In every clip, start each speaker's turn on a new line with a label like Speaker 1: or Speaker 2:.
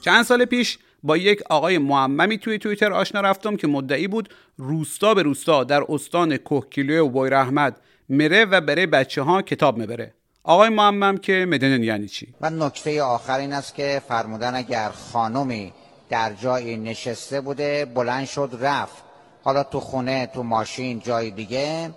Speaker 1: چند سال پیش با یک آقای معممی توی توییتر آشنا رفتم که مدعی بود روستا به روستا در استان کوهکیلوه و بویر احمد مره و بره بچه ها کتاب مبره آقای معمم که مدنن یعنی چی؟
Speaker 2: و نکته آخر این است که فرمودن اگر خانمی در جایی نشسته بوده بلند شد رفت. حالا تو خونه تو ماشین جای دیگه.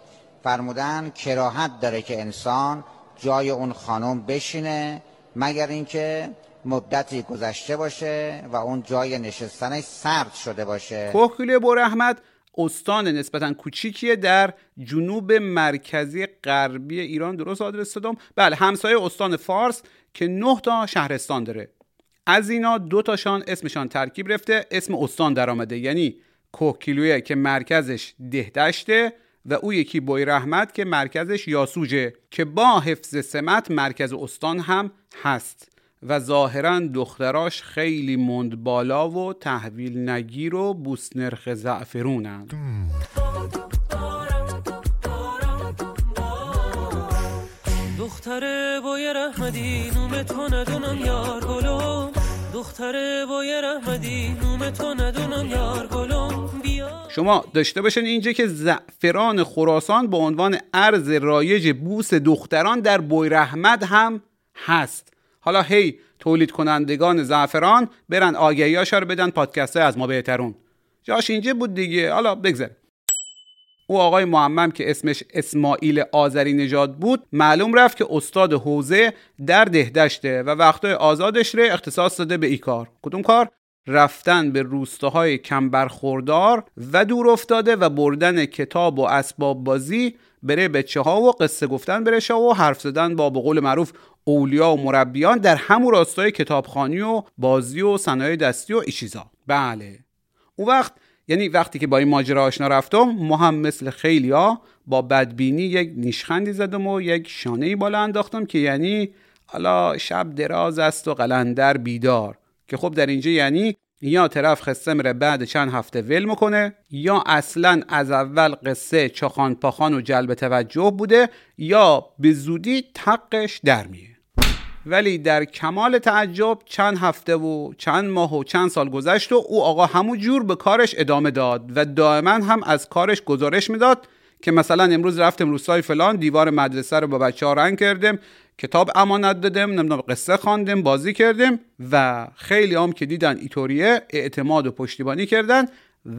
Speaker 2: فرمودن کراهت داره که انسان جای اون خانم بشینه مگر اینکه مدتی گذشته باشه و اون جای نشستنش سرد شده باشه.
Speaker 1: کوهکیلوه بویر احمد استان نسبتا کوچیکیه در جنوب مرکزی غربی ایران. درست آدرس دادم بله همسایه استان فارس که نه تا شهرستان داره. از اینا دو تاشان اسمشان ترکیب رفته اسم استان در آمده یعنی کوهکیلویه که مرکزش دهدشته و او یکی بوی رحمت که مرکزش یاسوجه که با حفظ سمت مرکز استان هم هست و ظاهرا دختراش خیلی مند بالا و تحویل نگیر و بوس نرخ زعفرونن
Speaker 3: دختره بای رحمدی نوم ندونم یار گلم دختره بای رحمدی نوم تو ندونم یار گلم. بیا.
Speaker 1: شما داشته باشین اینجا که زعفران خراسان به عنوان ارز رایج بوس دختران در بوی رحمت هم هست. حالا هی تولید کنندگان زعفران برن آگهیاشا رو بدن پادکست از ما بهترون. جاش اینجا بود دیگه. حالا بگذار او آقای معمم که اسمش اسماعیل آذری نژاد بود معلوم رفت که استاد حوزه در دهدشته و وقتای آزادش رو اختصاص داده به ای کار. کدوم کار؟ رفتن به روستاهای کم برخوردار و دور افتاده و بردن کتاب و اسباب بازی بره بچه ها و قصه گفتن بره شا و حرف زدن با به قول معروف اولیا و مربیان در همون راستای کتابخانی و بازی و صنایع دستی و ایشیزا بله. اون وقت یعنی وقتی که با این ماجرا آشنا رفتم ما هم مثل خیلیا با بدبینی یک نیشخندی زدم و یک شانه بالا انداختم که یعنی حالا شب دراز است و قلندر بیدار. که خب در اینجا یعنی یا طرف قصه میره بعد چند هفته ول می‌کنه یا اصلا از اول قصه چخان پاخان و جلب توجه بوده یا به زودی تقش در میه ولی در کمال تعجب چند هفته و چند ماه و چند سال گذشت و او آقا همون جور به کارش ادامه داد و دائما هم از کارش گزارش می‌داد که مثلا امروز رفتم روستای فلان دیوار مدرسه رو با بچه ها رنگ کردم کتاب امانت دادم نمی‌دونم قصه خواندم بازی کردم و خیلی هم که دیدن ایتوریه اعتماد و پشتیبانی کردن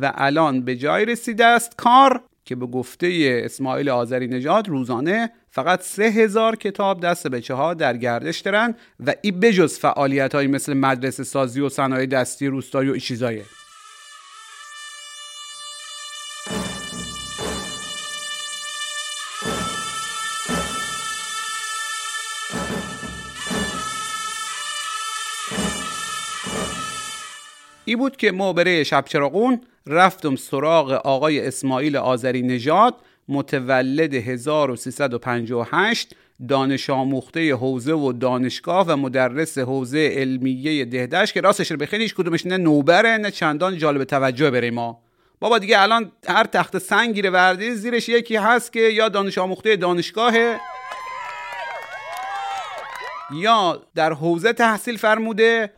Speaker 1: و الان به جای رسیده است کار که به گفته اسماعیل آذری نژاد روزانه فقط سه هزار کتاب دست بچه ها در گردش دارن و این بجز فعالیت های مثل مدرسه سازی و صنایع دستی روستایی و چیزایه. ای بود که ما برای شب چراغون رفتم سراغ آقای اسماعیل آذری نژاد متولد 1358 دانش آموخته حوزه و دانشگاه و مدرس حوزه علمیه دهدش که راستش رو بخیر کدومش نه نوبره نه چندان جالب توجه بره ما. بابا دیگه الان هر تخت سنگیره وردی زیرش یکی هست که یا دانش آموخته دانشگاهه یا در حوزه تحصیل فرموده.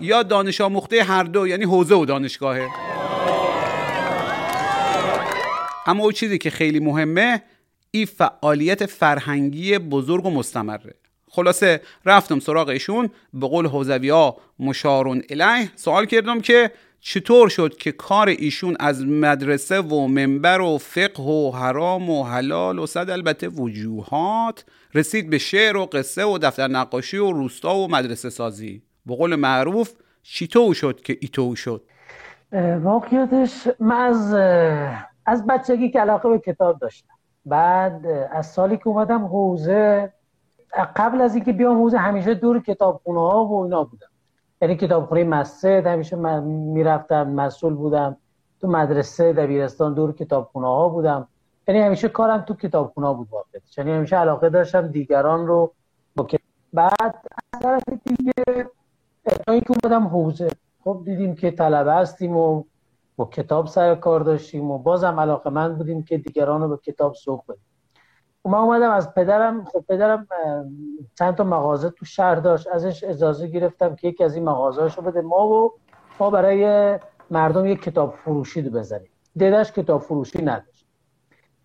Speaker 1: یا دانش آموخته هر دو یعنی حوزه و دانشگاهه. اما او چیزی که خیلی مهمه این فعالیت فرهنگی بزرگ و مستمره. خلاصه رفتم سراغ ایشون به قول حوزوی ها مشارون الیه سوال کردم که چطور شد که کار ایشون از مدرسه و منبر و فقه و حرام و حلال و صد البته وجوهات رسید به شعر و قصه و دفتر نقاشی و روستا و مدرسه سازی؟ به قول معروف چیتو شد که ایتو شد.
Speaker 4: واقعیتش من از از بچگی که علاقه به کتاب داشتم. بعد از سالی که اومدم حوزه قبل از اینکه بیام حوزه همیشه دور کتابخونه ها و اینا بودم. یعنی کتابخونه مسجد همیشه من می‌رفتم مسئول بودم. تو مدرسه دبیرستان دور کتابخونه ها بودم. یعنی همیشه کارم تو کتابخونه بود واقعا. یعنی همیشه علاقه داشتم دیگران رو با بعد از طرف دیگه تا اینکه اومدم حوزه. خب دیدیم که طلبه هستیم و با کتاب سر کار داشتیم و بازم علاقه من بودیم که دیگران رو به کتاب سوق بدیم. و من اومدم از پدرم خب پدرم چند تا مغازه تو شهر داشت. ازش اجازه گرفتم که یکی از این مغازه رو بده ما و ما برای مردم یک کتاب فروشی رو بزنیم. دیدش کتاب فروشی نداشت.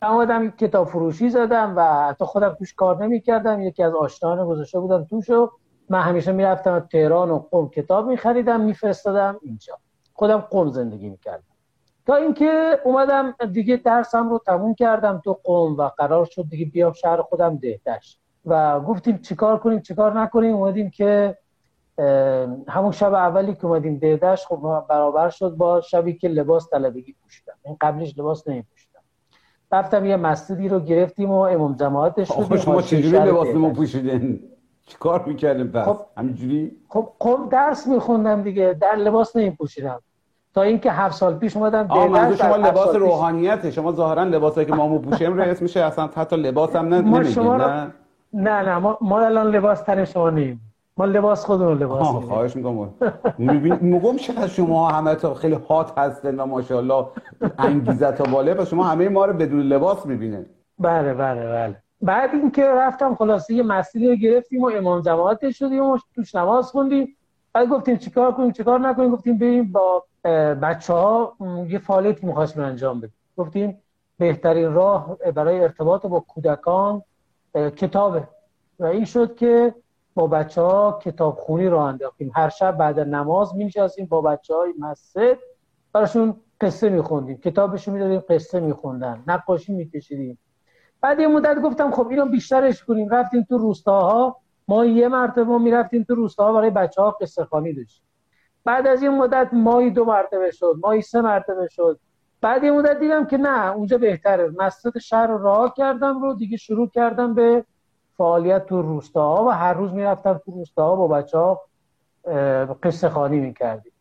Speaker 4: من اومدم کتاب فروشی زدم و حتی خودم توش کار نمی کردم یکی از آشنایان گذاشته بودم توشو. من همیشه می‌رفتم تهران و قم کتاب میخریدم میفرستادم اینجا. خودم قم زندگی می‌کردم. تا اینکه اومدم دیگه درسم رو تموم کردم تو قم و قرار شد دیگه بیام شهر خودم دهتش و گفتیم چیکار کنیم چیکار نکنیم؟ اومدیم که همون شب اولی که اومدیم دهدش خب برابر شد با شبی که لباس طلبگی پوشیدم. این قبلش لباس نمیپوشیدم. رفتم یه مسجدی رو گرفتیم و امام جماعتش شدیم
Speaker 5: شما چجوری لباس پوشیدین؟ چیکار می‌کردیم پس؟ خب همینجوری؟
Speaker 4: خب خب درس میخوندم دیگه در لباس نمیپوشیدم. تا اینکه هفت سال پیش اومدم
Speaker 5: آه شما لباس روحانیته. شما ظاهرا لباسایی که ما پوشیم رئیس میشه اصلا حتی لباس هم نه ما شما نه؟
Speaker 4: نه نه ما, ما الان لباس تن شما نیم. ما لباس خودمون لباس
Speaker 5: آه خواهش می‌کنم. میبین میگم چقدر شما همه تا خیلی هات هستن و ماشاءالله انگیزه تا بالا و شما همه ما رو بدون لباس می‌بینه.
Speaker 4: بله بله بله. بعد اینکه رفتم خلاصه یه مسیری رو گرفتیم و امام جماعت شدیم و توش نماز خوندیم. بعد گفتیم چیکار کنیم چیکار نکنیم؟ گفتیم بریم با بچه ها یه فعالیتی می‌خواستیم انجام بدیم. گفتیم بهترین راه برای ارتباط با کودکان کتابه. و این شد که با بچه ها کتاب خونی رو انداختیم. هر شب بعد نماز می با بچه های مسجد. براشون قصه میخوندیم. کتابشون می‌دادیم قصه میخوندن. نقاشی میکشیدیم. بعد یه مدت گفتم خب اینو بیشترش کنیم رفتیم تو روستاها. ما یه مرتبه می‌رفتیم تو روستاها برای بچه ها قصه خانی داشتیم. بعد از این مدت مایی دو مرتبه شد مایی سه مرتبه شد. بعد یه مدت دیدم که نه اونجا بهتره. مسجد شهر رو راه کردم رو دیگه شروع کردم به فعالیت تو روستاها و هر روز می‌رفتم تو روستاها با بچه ها قصه خانی می‌کردیم.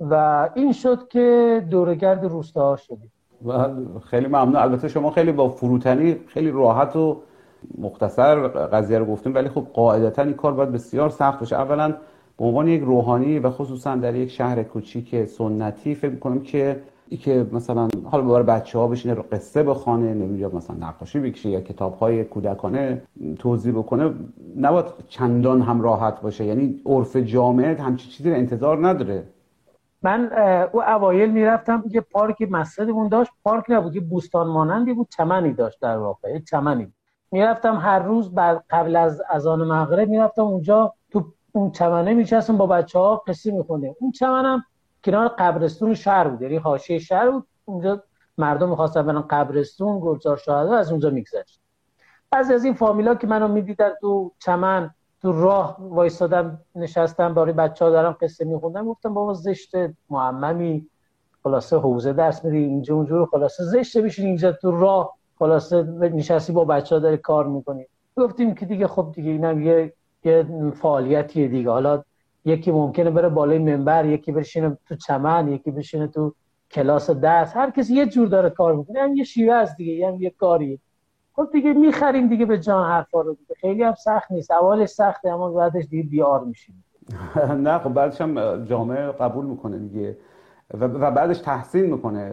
Speaker 4: و این شد که دورگرد روستاها شدیم.
Speaker 5: و خیلی ممنون. البته شما خیلی با فروتنی خیلی راحت و مختصر قضیه رو گفتیم ولی خب قاعدتا این کار باید بسیار سخت باشه. اولا به عنوان یک روحانی و خصوصا در یک شهر کوچیک سنتی فکر می‌کنم که ای که مثلا حالا برای بچه ها بشینه رو قصه بخوانه نمی‌دونم مثلا نقاشی بکشه یا کتاب های کودکانه توضیح بکنه نباید چندان هم راحت باشه. یعنی عرف جامعه همچی چیزی رو انتظار نداره.
Speaker 4: من او اوایل می‌رفتم یه پارک مسجدمون داشت. پارک نبود یه بوستان مانندی بود. چمنی داشت در واقع یه چمنی. می‌رفتم هر روز بعد قبل از اذان مغرب می‌رفتم اونجا. تو اون چمنه میشستم با بچه ها قصه میخوندیم. اون چمنم کنار قبرستون شهر بود یعنی حاشیه شهر بود. اونجا مردم می‌خواستن برن قبرستون گلزار شهدا از اونجا میگذشت. بعضی از این فامیلا که منو می‌دیدن تو چمن تو راه وایستادم نشستم برای بچه ها دارم قصه میخوندم گفتم بابا زشت معممی خلاصه حوزه درس میدی اینجا اونجور خلاصه زشته بشین اینجا تو راه خلاصه نشستی با بچه ها داری کار می‌کنی. گفتیم که دیگه خب دیگه اینم یه یه فعالیتی دیگه. حالا یکی ممکنه بره بالای منبر یکی بشینه تو چمن یکی بشینه تو کلاس درس. هر کسی یه جور داره کار می‌کنه. هم یه شیوه از دیگه هم یه کاری خب دیگه می‌خریم دیگه به جان حرفا رو دیگه. خیلی هم سخت نیست. اولش سخته اما بعدش دیگه بیار میشیم.
Speaker 1: نه خب بعدش هم جامعه قبول می‌کنه دیگه. و بعدش تحسین می‌کنه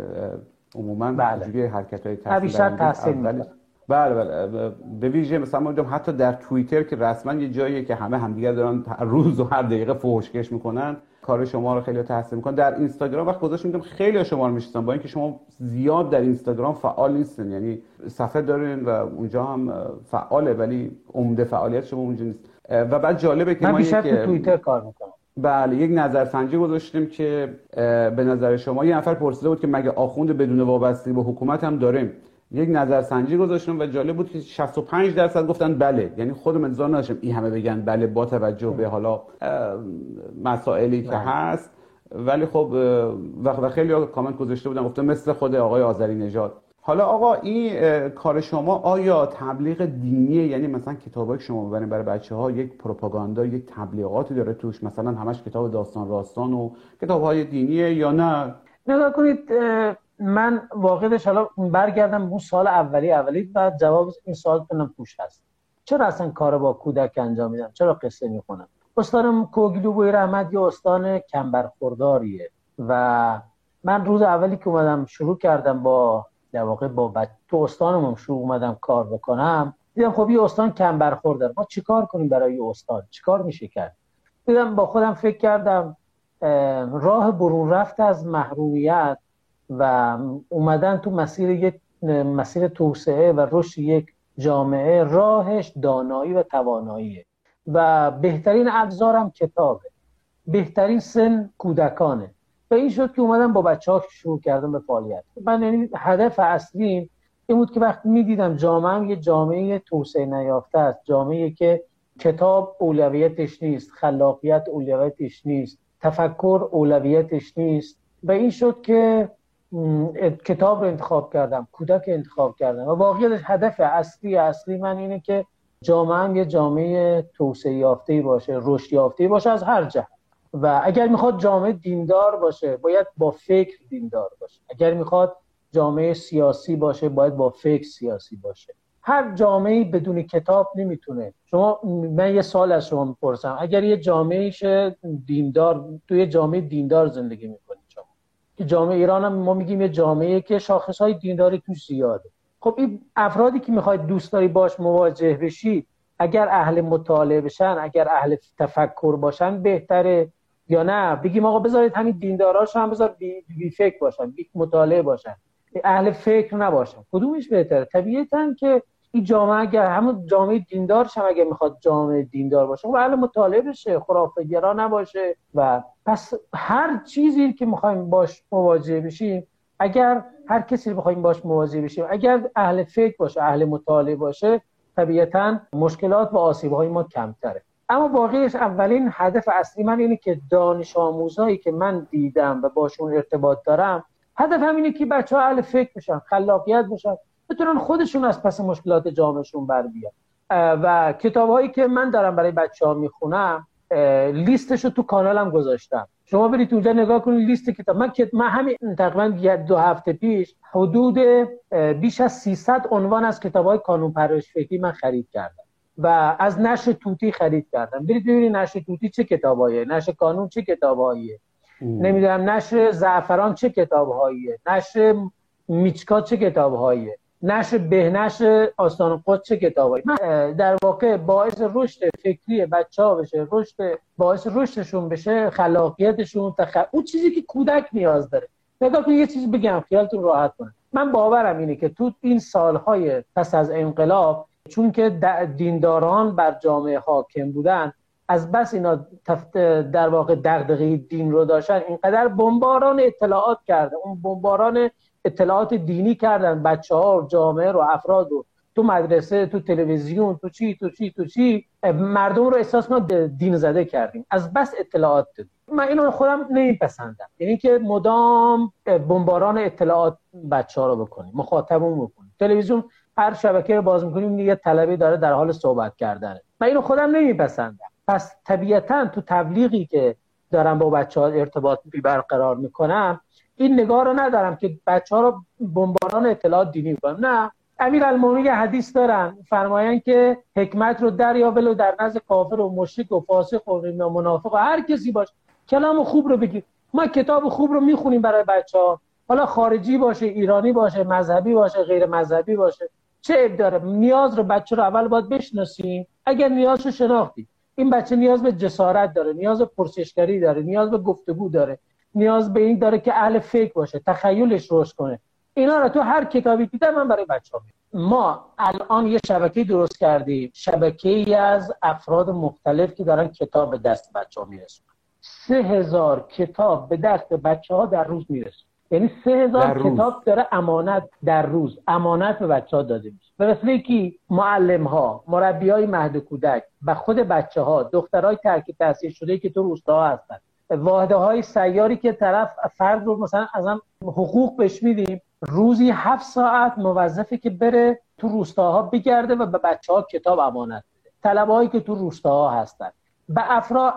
Speaker 1: عموما
Speaker 4: بله.
Speaker 1: حرکت های
Speaker 4: تحسین تحسین
Speaker 1: بله بله. به ویژه مثلا ما حتی در توییتر که رسما یه جاییه که همه همدیگر دارن هر روز و هر دقیقه فوشکش می‌کنن کار شما رو خیلی تحسین می‌کنن. در اینستاگرام وقت گذاشت میدم خیلی شما رو می‌شناسن. با اینکه شما زیاد در اینستاگرام فعال نیستن یعنی صفحه دارین و اونجا هم فعاله ولی عمده فعالیت شما اونجا نیست. و بعد جالبه که
Speaker 4: ما یک توییتر کار می‌کنم.
Speaker 1: بله یک نظرسنجی گذاشتیم که به نظر شما یه نفر پرسیده بود که مگه آخوند بدون وابستگی به حکومت هم داریم؟ یک نظرسنجی گذاشتم و جالب بود که 65 درصد گفتن بله. یعنی خودم انتظار نداشتم این همه بگن بله با توجه به حالا مسائلی که بله. هست. ولی خب و خیلی کامنت گذاشته بودن گفتم مثل خود آقای آذری نژاد. حالا آقا این کار شما آیا تبلیغ دینیه؟ یعنی مثلا کتابای شما ببرین برای بچه ها یک پروپاگاندا یک تبلیغاتی داره توش؟ مثلا همش کتاب داستان راستان و کتاب های دینیه یا نه؟
Speaker 4: نگاه کنید من واقعش حالا برگردم اون سال اولی اولی بعد جواب این سوال کنم توش هست. چرا اصلا کار با کودک انجام میدم؟ چرا قصه می‌خونم؟ استان کوگلو بوی رحمت یه استان کمبرخورداریه و من روز اولی که اومدم شروع کردم با در واقع با بچ... تو استانمون شروع اومدم کار بکنم دیدم خب یه استان کم برخورد ما چیکار کنیم برای استان؟ چیکار میشه کرد؟ دیدم با خودم فکر کردم راه برون رفت از محرومیت و اومدن تو مسیر یک مسیر توسعه و رشد یک جامعه راهش دانایی و تواناییه. و بهترین ابزارم کتابه. بهترین سن کودکانه. و این شد که اومدم با بچه ها شروع کردم به فعالیت. من یعنی هدف اصلی این بود که وقتی می‌دیدم جامعه یه جامعه توسعه نیافته است. جامعه که کتاب اولویتش نیست خلاقیت اولویتش نیست تفکر اولویتش نیست. و این شد که کتاب رو انتخاب کردم کودک انتخاب کردم. و واقعیت هدف اصلی اصلی من اینه که جامعه هم یه جامعه توسعه یافته باشه رشد یافته باشه از هر جهت. و اگر می‌خواد جامعه دیندار باشه باید با فکر دیندار باشه. اگر می‌خواد جامعه سیاسی باشه باید با فکر سیاسی باشه. هر جامعه بدون کتاب نمی‌تونه. شما من یه سال از شما می‌پرسم. اگر یه جامعه دیندار توی جامعه دیندار زندگی می‌کنید شما که جامعه ایران هم ما میگیم یه جامعه که شاخص های دینداری توش زیاده. خب این افرادی که می‌خواید دوست داری باش مواجه بشید اگر اهل مطالعه بشن اگر اهل تفکر باشن بهتره. یا نه؟ بگیم آقا بذارید همین دینداراش هم بذار بی, بی فکر باشن بی مطالعه باشن. اهل فکر نباشن. کدومش بهتره؟ طبیعتا که این جامعه اگر همون جامعه دیندارش هم اگه می‌خواد جامعه دیندار باشه خب اهل مطالعه بشه خرافه گرا نباشه و پس هر چیزی که می‌خوایم باش مواجه بشیم اگر هر کسی رو بخوایم باش مواجه بشیم اگر اهل فکر باشه اهل مطالعه باشه طبیعتا مشکلات و آسیب های ما کمتره. اما واقعیش اولین هدف اصلی من اینه که دانش آموزایی که من دیدم و باشون ارتباط دارم هدف همینه که بچه ها اهل فکر بشن خلاقیت بشن. بتونن خودشون از پس مشکلات جامعهشون بر بیان. و کتاب هایی که من دارم برای بچه ها می‌خونم لیستش رو تو کانالم گذاشتم. شما برید اونجا نگاه کنید لیست کتاب. من من همین تقریبا دو هفته پیش حدود بیش از 300 عنوان از کتاب های کانون پرورش فکری من خرید کردم. و از نشر توتی خرید کردم. برید ببینید نشر توتی چه کتاباییه نشر کانون چه کتاباییه. نمی‌دونم نشر زعفران چه کتابهاییه نشر میچکا چه کتابهاییه. نشر بهنش آستان قدس چه کتابایی؟ من در واقع باعث رشد فکری بچه ها بشه رشد باعث رشدشون بشه خلاقیتشون تخ... اون چیزی که کودک نیاز داره. نگاه کنید یه چیزی بگم خیالتون راحت کنه. من باورم اینه که تو این سالهای پس از انقلاب چون که دینداران بر جامعه حاکم بودن از بس اینا در واقع دغدغه دین رو داشتن اینقدر بمباران اطلاعات کرده. اون بمباران اطلاعات دینی کردن. بچه ها جامعه رو افراد رو. تو مدرسه تو تلویزیون تو چی تو چی تو چی. مردم رو احساس ما دین زده کردیم. از بس اطلاعات دادیم. من اینو خودم نمیپسندم. یعنی که مدام بمباران اطلاعات بچه ها رو بکنیم. مخاطبون بکنیم. تلویزیون هر شبکه رو باز می‌کنیم. یه طلبه داره در حال صحبت کردنه. من اینو خودم نمیپسندم. پس طبیعتا تو تبلیغی که دارم با بچه ها ارتباط برقرار می‌کنم این نگاه رو ندارم که بچه ها رو بمباران اطلاعات دینی کنم نه. امیر المومنی حدیث دارن. فرمایند که حکمت رو دریا ولو در نزد کافر و مشرک و فاسق و منافق و هر کسی باشه کلام خوب رو بگیر. ما کتاب خوب رو می‌خونیم برای بچه ها حالا خارجی باشه ایرانی باشه مذهبی باشه غیر مذهبی باشه. چه اب داره؟ نیاز رو بچه رو اول باید بشناسیم. اگر نیاز رو شناختی این بچه نیاز به جسارت داره نیاز به پرسشگری داره نیاز به گفتگو داره. نیاز به این داره که اهل فکر باشه تخیلش رشد کنه. اینا رو تو هر کتابی دیدم من برای بچه ها ما الان یه شبکه درست کردیم. شبکه ای از افراد مختلف که دارن کتاب به دست بچه ها میرسونن. سه هزار کتاب به دست بچه ها در روز میرسون یعنی سه هزار کتاب داره امانت در روز امانت به بچه ها داده میشه. به وسیله کی معلم ها مربی های مهد کودک و خود بچه ها دخترای ترک تحصیل شده که تو روستا هستن. واحده های سیاری که طرف فرد رو مثلا ازم حقوق بهش میدیم روزی هفت ساعت موظفه که بره تو روستاها بگرده و به بچه ها کتاب امانت بده. طلبه که تو روستاها هستن. به افراد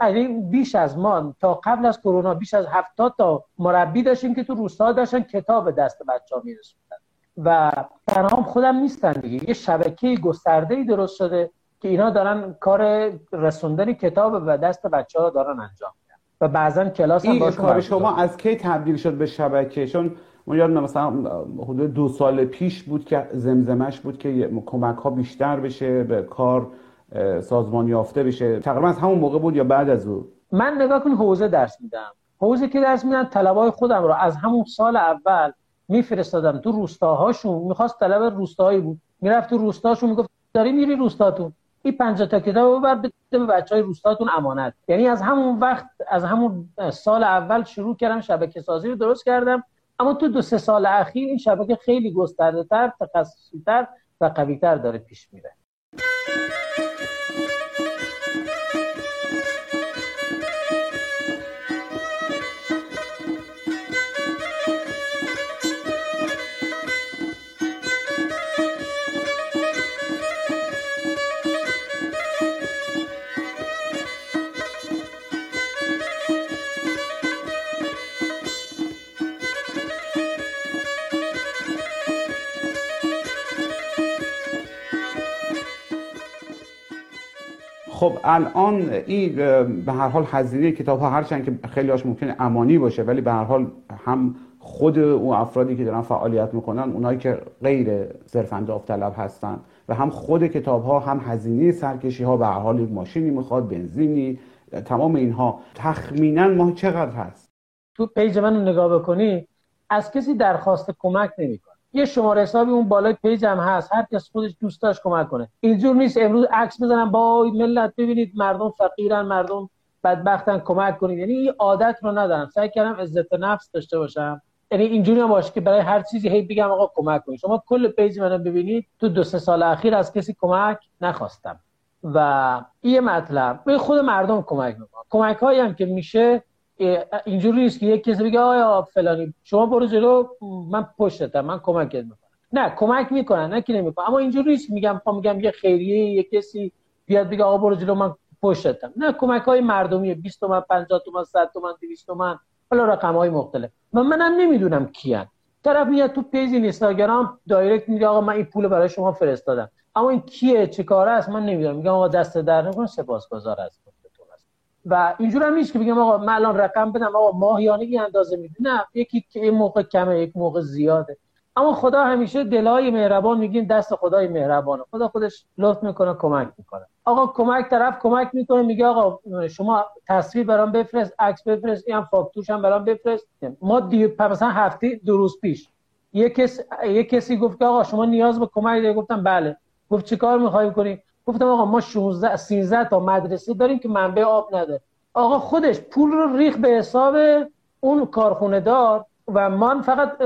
Speaker 4: بیش از ما تا قبل از کرونا بیش از هفتاد تا مربی داشتیم که تو روستاها داشتن کتاب دست بچه ها میرسوندن. و تنها خودم نیستن دیگه. یه شبکه گسترده ای درست شده که اینا دارن کار رسوندن کتاب و دست بچه ها دارن انجام و بعضا کلاس هم
Speaker 5: این کار شما از کی تبدیل شد به شبکه؟ چون ما یادم مثلا حدود دو سال پیش بود که زمزمش بود که کمک ها بیشتر بشه به کار سازمان یافته بشه. تقریبا از همون موقع بود یا بعد از او
Speaker 4: من نگاه کن حوزه درس میدم. حوزه که درس میدم طلبای خودم رو از همون سال اول میفرستادم تو روستاهاشون. می‌خواست طلب روستایی بود. می‌رفت تو روستاشون می‌گفت داری میری روستاتون؟ این 50 تا کتاب ببر بده به بچه های روستاتون امانت. یعنی از همون وقت از همون سال اول شروع کردم شبکه سازی رو درست کردم. اما تو دو سه سال اخیر این شبکه خیلی گسترده تر تخصصی تر و قوی تر داره پیش میره.
Speaker 5: خب الان این به هر حال هزینه کتاب ها هرچند که خیلی هاش ممکنه امانی باشه ولی به هر حال هم خود اون افرادی که دارن فعالیت می‌کنن اونایی که غیر صرفا داوطلب هستن و هم خود کتاب ها هم هزینه سرکشی ها به هر حال یک ماشینی می‌خواد بنزینی تمام اینها تخمینا ما چقدر هست؟
Speaker 4: تو page من نگاه بکنی از کسی درخواست کمک نمی‌کنه. یه شماره حسابی اون بالای page هم هست. هر کس خودش دوست داشت کمک کنه. اینجور نیست. امروز عکس بزنم. با ملت ببینید مردم فقیرن مردم بدبختن. کمک کنید. یعنی این عادت رو ندارم. سعی کردم عزت نفس داشته باشم. یعنی اینجوری هم باشه که برای هر چیزی هی بگم آقا کمک کنید. شما کل پیج منو ببینید. تو دو سه سال اخیر از کسی کمک نخواستم. و این مطلب. به خود مردم کمک می‌کنم. کمک هایی هم که میشه اینجوری نیست که یک کسی بگه آیا فلانی شما برو جلو من پشتتم من کمکت می‌کنم. نه کمک می‌کنن نه که نمی‌کنن. اما اینجوری نیست میگم پا میگم یه خیریه یک کسی بیاد بگه آقا برو جلو من پشتتم نه کمک های مردمی 20 تومن 50 تومن 100 تومن 200 تومن حالا رقم های مختلف. و منم نمی‌دونم کیان. طرف میاد تو page اینستاگرام direct میگه آقا من این پول برای شما فرستادم. اما این کیه؟ چه کاره است؟ من نمی‌دونم. میگم آقا دستت درد نکنه سپاسگزار هستم. و اینجور هم نیست که بگم آقا من الان رقم بدم آقا ماهیانه این اندازه نه یکی یه موقع کمه یک موقع زیاده. اما خدا همیشه دلای مهربان میگن دست خدای مهربانه. خدا خودش لطف می‌کنه کمک می‌کنه. آقا کمک طرف کمک می‌کنه میگه آقا شما تصویر برام بفرست عکس بفرست این فاکتورش هم برام بفرست. ما دی... مثلا هفته دو روز پیش یه کس کسی گفت آقا شما نیاز به کمک دارید. گفتم بله. گفت چیکار می‌خوای کنی؟ گفتم آقا ما 16 13 تا مدرسه داریم که منبع آب نداره آقا خودش پول رو ریخ به حساب اون کارخونه دار و من فقط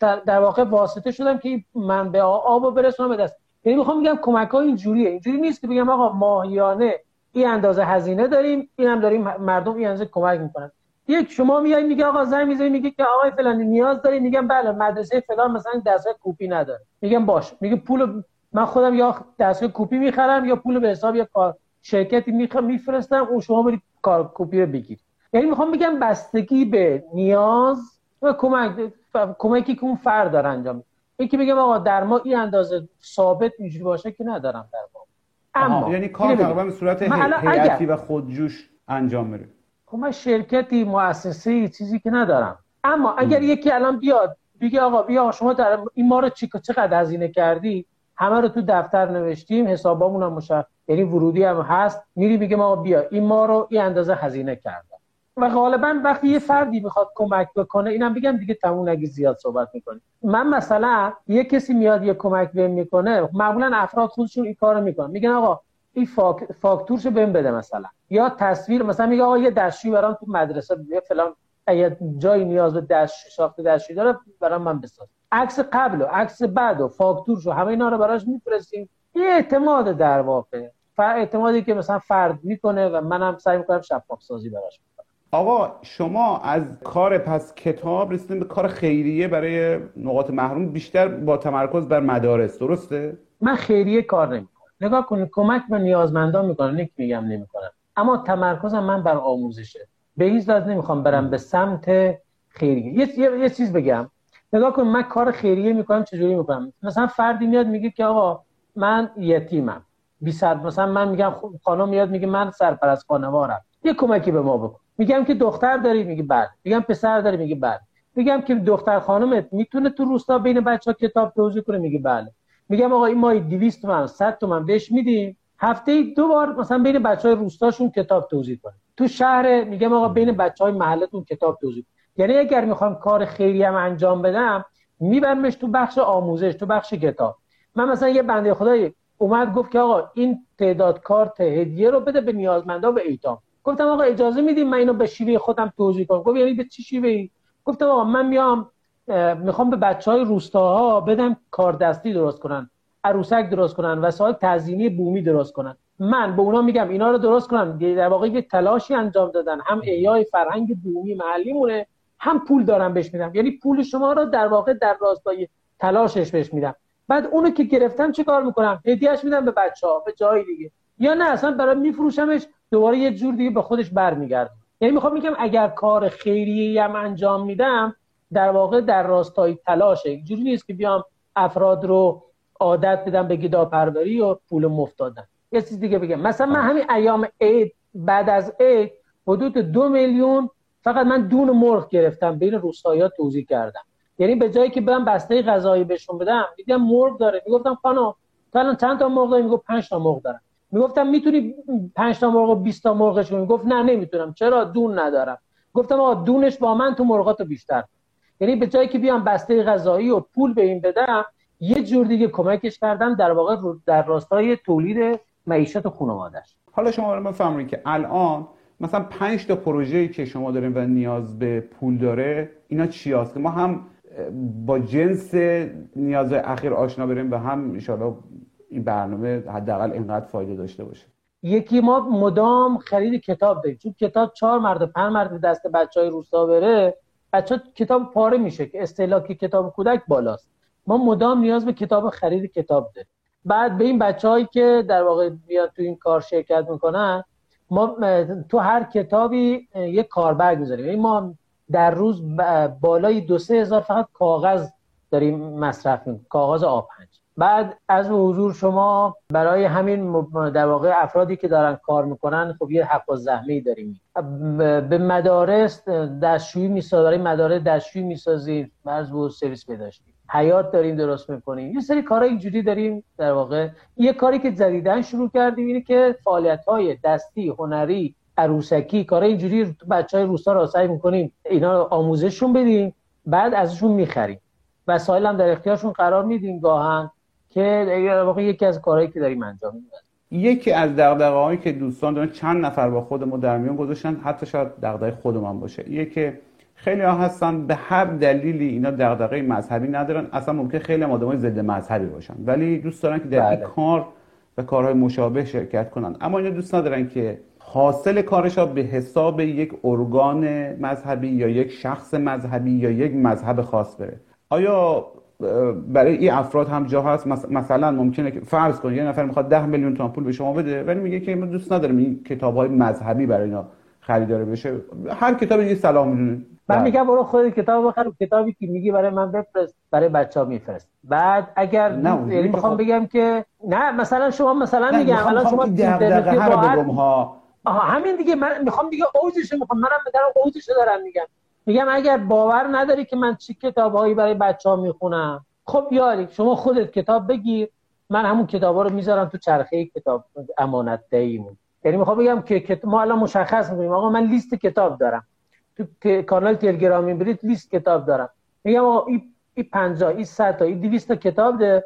Speaker 4: در واقع واسطه شدم که منبع آب رو برسونم به دست. یعنی می‌خوام بگم کمک ها اینجوریه. اینجوری نیست که بگم آقا ماهیانه این اندازه هزینه داریم این هم داریم مردم این اندازه کمک می‌کنن. یک شما میای میگه آقا زنگ می‌زنی میگه که آقای فلانی نیاز داری؟ میگم بله مدرسه فلان مثلا درس کوپی نداره. میگم باش میگه پول من خودم یا دستگاه کپی می‌خرم یا پول به حساب یا کار شرکتی میفرستم اون شما برید کار کپی رو بگیر یعنی می‌خوام بگم بستگی به نیاز و کمک کمکی که اون فرد داره انجام یکی بگم آقا در ما این اندازه ثابت اینجوری باشه که ندارم در ما.
Speaker 1: اما یعنی کار تقریبا به صورت هیئتی و خودجوش انجام میره.
Speaker 4: خب من شرکتی مؤسسه چیزی که ندارم. اما اگر یکی الان بیاد بگه آقا بیا شما در این ما رو چقدر هزینه کردی؟ همه رو تو دفتر نوشتیم حسابامون هم مشخص یعنی ورودی هم هست. میری میگه ما بیا. این ما رو این اندازه هزینه کردم و غالبا وقتی یه فردی می‌خواد کمک بکنه اینم بگم دیگه تمون اگه زیاد صحبت می‌کنه من مثلا یه کسی میاد یه کمک بهم می‌کنه معمولا افراد خودشون این کارو می‌کنن. میگن آقا این فاک... فاکتورشو بهم بده مثلا. یا تصویر مثلا میگه آقا یه دستشویی برام تو مدرسه یه فلان اگه جایی نیاز به دست ساخت دستشویی داره برام من بساز. عکس قبل و عکس بعد و فاکتورشو همه اینا رو براش میفرستیم. یه اعتماد در واقع. اعتمادی که مثلا فرد می‌کنه و منم سعی می‌کنم شفاف سازی براش
Speaker 1: آقا شما از کار پس کتاب رسیدین به کار خیریه برای نقاط محروم بیشتر با تمرکز بر مدارس. درسته؟
Speaker 4: من خیریه کار نمی‌کنم. نگاه کنید کمک به نیازمندان می‌کنم نیک میگم نمی‌کنم. اما تمرکزم من بر آموزشه. به هیچ وجه نمی‌خوام برم به سمت خیریه. یه, یه،, یه چیز بگم. نگاه کن من کار خیریه می‌کنم چجوری می‌کنم؟ مثلا فردی میاد میگه که آقا من یتیمم. بی مثلا من میگم خانم میاد میگه من سرپرست خانوارم. یه کمکی به ما بکن. میگم که دختر داری؟ میگه بله. میگم پسر داری؟ میگه بله. میگم که دختر خانمت می‌تونه تو روستا بین بچه ها کتاب توضیح کنه؟ میگه بله. میگم آقا این مای 200 تومن 100 تومن بهش میدیم. هفته دو بار مثلا بین بچه های روستاشون کتاب توضیح کنه. تو شهر میگم آقا بین بچه های محلتون کتاب توضیح یعنی اگر می‌خوام کار خیری هم انجام بدم میبرمش تو بخش آموزش تو بخش کتاب. من مثلا یه بنده خدای اومد گفت که آقا این تعداد کارت هدیه رو بده به نیازمندا به ایتام گفتم آقا اجازه میدیم من اینو به شیوه خودم توضیح کنم؟ گفت یعنی به چی شیوه ای گفتم آقا من میام می‌خوام به بچه های روستاها بدم کار دستی درست کنن عروسک درست کنن وسایل تزیینی بومی درست کنن. من به اونا میگم اینا رو درست کنن. در واقع یه تلاشی انجام دادن. هم احیای فرهنگ بومی محلی مونه هم پول دارم بهش میدم. یعنی پول شما رو در واقع در راستای تلاشش بهش میدم. بعد اونو که گرفتم چه کار می‌کنم؟ هدیهش میدم به بچه ها به جای دیگه. یا نه اصلا برای میفروشمش دوباره یه جور دیگه به خودش برمیگرده یعنی می‌خوام میگم اگر کار خیریه هم انجام میدم در واقع در راستای تلاشه اینجوری نیست که بیام افراد رو عادت بدم به گداپروری و پول مفت دادن یه چیز دیگه بگم. مثلا من همین ایام عید بعد از عید حدود دو میلیون فقط من دون مرغ گرفتم بین روستایی توضیح کردم. یعنی به جایی که برم بسته غذایی بهشون بدم دیدم مرغ داره. می‌گفتم خانم تا چند تا مرغ داری؟ می‌گفت 5 تا مرغ دارم. می‌گفتم می‌تونی 5 تا مرغ و 20 تا مرغش می‌گفت نه نمی‌تونم. چرا؟ دون ندارم. گفتم آقا دونش با من تو مرغاتو بیشتر یعنی به جایی که بیام بسته غذایی و پول به این بدم یه جور دیگه کمکش کردم در واقع در راستای تولید معیشت خانواده‌اش.
Speaker 1: حالا شما من که الان مثلا 5 تا پروژه‌ای که شما دارین و نیاز به پول داره اینا چی هست؟ که ما هم با جنس نیاز اخیر آشنا بریم و هم ان این برنامه حداقل اینقدر فایده داشته باشه.
Speaker 4: یکی ما مدام خرید کتاب داریم. چون کتاب چهار مرد پنج مرد دست بچه های روستا بره بچه کتاب پاره میشه که استهلاک کتاب کودک بالاست. ما مدام نیاز به کتاب خرید کتاب داریم. بعد به این بچههایی که در واقع بیاد تو این کار شرکت می‌کنن ما تو هر کتابی یک کاربرگ می‌ذاریم. یعنی ما در روز بالای دو سه هزار فقط کاغذ داریم مصرف می‌کنیم. کاغذ آپنج بعد از حضور شما برای همین در واقع افرادی که دارن کار می‌کنن خب یه حق و زحمه داریم. به مدارس دستشویی می‌سازیم. برای مدارس دستشویی می‌سازیم. مرز و سرویس بداشتیم حیات داریم درست می‌کنیم. یه سری کارهای اینجوری داریم در واقع. یه کاری که جدیدن شروع کردیم اینه که فعالیت های دستی هنری عروسکی کارهای اینجوری بچه های روستا را سعی می‌کنیم اینا آموزششون بدیم بعد ازشون می‌خریم. وسایل هم در اختیارشون قرار میدیم گاهن که واقع یکی از کارهایی که داریم انجام میدیم.
Speaker 1: یکی از دغدغه‌هایی که دوستان دارن چند نفر با خود ما در میون گذاشتن حتی شاید دغدغه خودمان باشه. یکی خیلی ها هستن به هر دلیلی اینا دغدغه مذهبی ندارن. اصلا ممکن خیلی هم آدمای ضد مذهبی باشن. ولی دوست دارن که در این بله. کار و کارهای مشابه شرکت کنن. اما اینا دوست ندارن که حاصل کارش به حساب یک ارگان مذهبی یا یک شخص مذهبی یا یک مذهب خاص بره. آیا برای این افراد هم جا هست؟ مثلا ممکنه که فرض کنید یه نفر می‌خواد 10 میلیون تومان پول به شما بده ولی میگه که من دوست ندارم این کتاب های مذهبی برای اینا خریداره بشه. هر کتابی یه سلام می‌دونه.
Speaker 4: من میگم برو خود کتاب بخر کتابی که میگی برای من بفرست برای بچه ها میفرست. بعد اگر یعنی می‌خوام بگم که نه مثلا شما مثلا میگم الان شما
Speaker 1: دغدغه ها
Speaker 4: آها همین دیگه من می‌خوام دیگه اوجش می‌خوام منم دارم اوجش دارم میگم. میگم اگر باور نداری که من چی کتابهایی برای بچه ها می‌خونم. خب یاری شما خودت کتاب بگیر. من همون کتابا رو می‌ذارم تو چرخه کتاب امانت دهیمون یعنی می‌خوام بگم که ما الان مشخص می‌کنیم. آقا من لیست کتاب دارم. تو کانال تلگرامی برید لیست کتاب دارم. میگم آقا این ای 50 این 100 تا این 200 کتاب ده.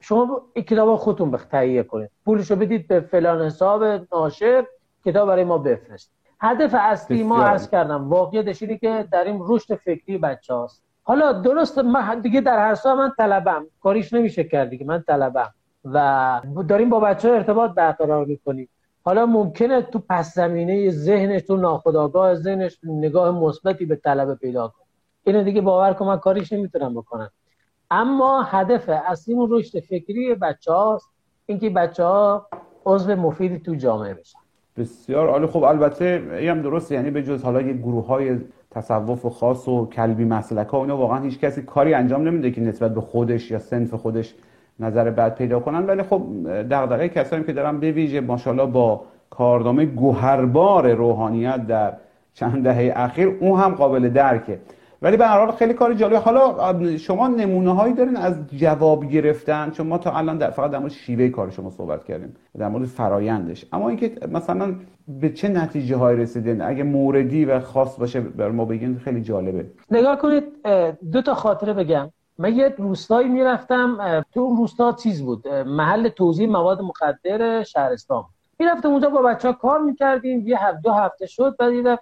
Speaker 4: شما این کتاب خودتون به تهیه کنید. پولشو بدید به فلان حساب ناشر کتاب برای ما بفرست. هدف اصلی ما عرض کردم واقعیتش اینه که در این رشد فکری بچه هاست حالا درست من دیگه در هر سال من طلبم. کاریش نمیشه کرد دیگه من طلبم. و داریم با بچه ها ارتباط برقرار می‌کنیم. حالا ممکنه تو پس زمینه ذهنش تو ناخودآگاه ذهنش نگاه مثبتی به طلبه پیدا کنه. اینو دیگه باور کن من کاریش نمی‌تونم بکنم. اما هدف اصلیمون رشد فکری بچه هاست اینکه بچه ها عضو مفیدی تو جامعه بشن.
Speaker 1: بسیار عالی. خب البته هم درست یعنی به جز حالا یه گروه های تصوف خاص و کلبی مسلک ها اینا واقعا هیچ کسی کاری انجام نمیده که نسبت به خودش یا سنف خودش نظر بد پیدا کنن. ولی خب دغدغه کسایی که دارن به ویژه ماشاءالله با کارنامه گوهربار روحانیت در چند دهه اخیر اون هم قابل درکه. ولی به هر حال خیلی کار جالبه. حالا شما نمونه هایی دارین از جواب گرفتن؟ چون ما تا الان در فقط در مورد شیوه کار شما صحبت کردیم. در مورد فرایندش. اما اینکه مثلا به چه نتیجه های رسیدین؟ اگه موردی و خاص باشه بر ما بگین خیلی جالبه.
Speaker 4: نگاه کنید دو تا خاطره بگم. من یه روستایی می‌رفتم تو اون روستا چیز بود محل توزیع مواد مخدر شهرستان می‌رفتم اونجا با بچه ها کار می‌کردیم یه هفته دو هفته شد بعد یه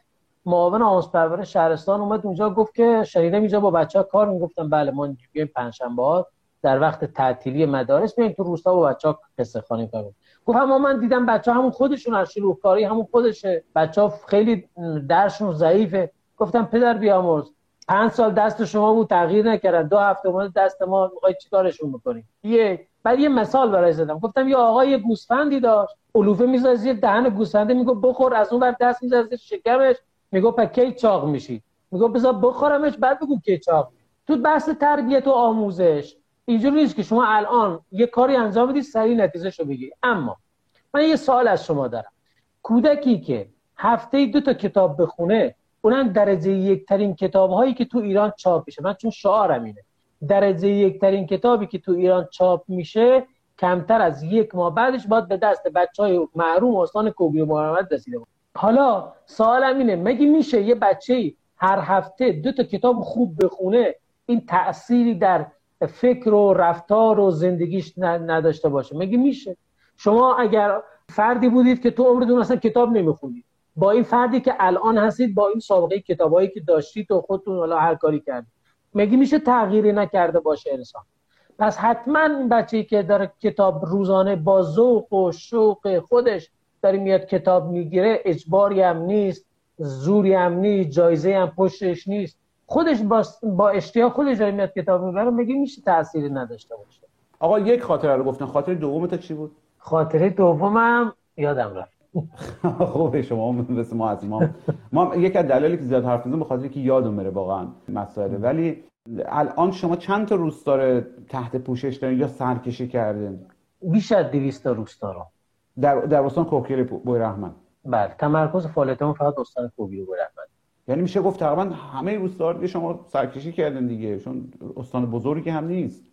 Speaker 4: معاون آموز پرور شهرستان اومد اونجا گفت که شنیدم اینجا با بچه ها کار می‌گفتم بله ما بیایم پنجشنبه ها در وقت تعطیلی مدارس میایم تو روستا با بچه ها قصه خانی کنیم. گفت اما من دیدم بچه همون خودشون از کاری همون خودشه. بچه خیلی درشون ضعیفه. گفتم پدر بیامرز پنج سال دست شما بود تغییر نکردن. دو هفته اومد دست ما می‌خوای چیکارشون بکنیم یک بعد یه مثال برای زدم. گفتم یه آقای گوسفندی داشت. علوفه می‌ذاره زیر دهن گوسفنده میگه بخور از اون بر دست می‌ذاره زیر شکمش. میگه پس کی چاق میشی؟ میگه بذار بخورمش بعد بگو کی چاق. تو بحث تربیت و آموزش اینجوری نیست که شما الان یه کاری انجام بدید سریع نتیجه رو بگیری اما من یه سوال از شما دارم. کودکی که هفته دو تا کتاب بخونه اونم درجه یک ترین کتاب هایی که تو ایران چاپ میشه. من چون شعارم اینه. درجه یک ترین کتابی که تو ایران چاپ میشه کمتر از یک ماه بعدش باید به دست بچه های محروم استان کوبی و محمد رسیده حالا سوالم اینه مگه میشه یه بچه هر هفته دو تا کتاب خوب بخونه این تأثیری در فکر و رفتار و زندگیش نداشته باشه؟ مگه میشه؟ شما اگر فردی بودید که تو عمرتون اصلا کتاب نمی‌خونید با این فردی که الان هستید با این سابقه کتابایی که داشتید و خودتون حالا هر کاری کردید. مگه میشه تغییری نکرده باشه انسان؟ پس حتما این بچه‌ای که داره کتاب روزانه با ذوق و شوق خودش داره میاد کتاب می‌گیره اجباری هم نیست زوری هم نیست جایزه هم پشتش نیست. خودش با, با اشتیاق خودش داره میاد کتاب می‌بره. میگه میشه تأثیری نداشته باشه؟
Speaker 1: آقا یک خاطره رو گفتن خاطره دوم تا چی بود؟
Speaker 4: خاطره دومم یادم رفت.
Speaker 1: خوبه شما مثل ما از ما ما یک از دلایلی که زیاد حرف می‌زنم به خاطر که یادم میره واقعا مسائل. ولی الان شما چند تا روستا تحت پوشش دارین یا سرکشی کردین؟
Speaker 4: بیش از 200 تا روستا رو
Speaker 1: در در استان کوکیل رحمن
Speaker 4: بله تمرکز فعالیتمون فقط استان کوکیل رحمن
Speaker 1: یعنی میشه گفت تقریبا همه روستا رو شما سرکشی کردن دیگه چون استان بزرگی هم نیست.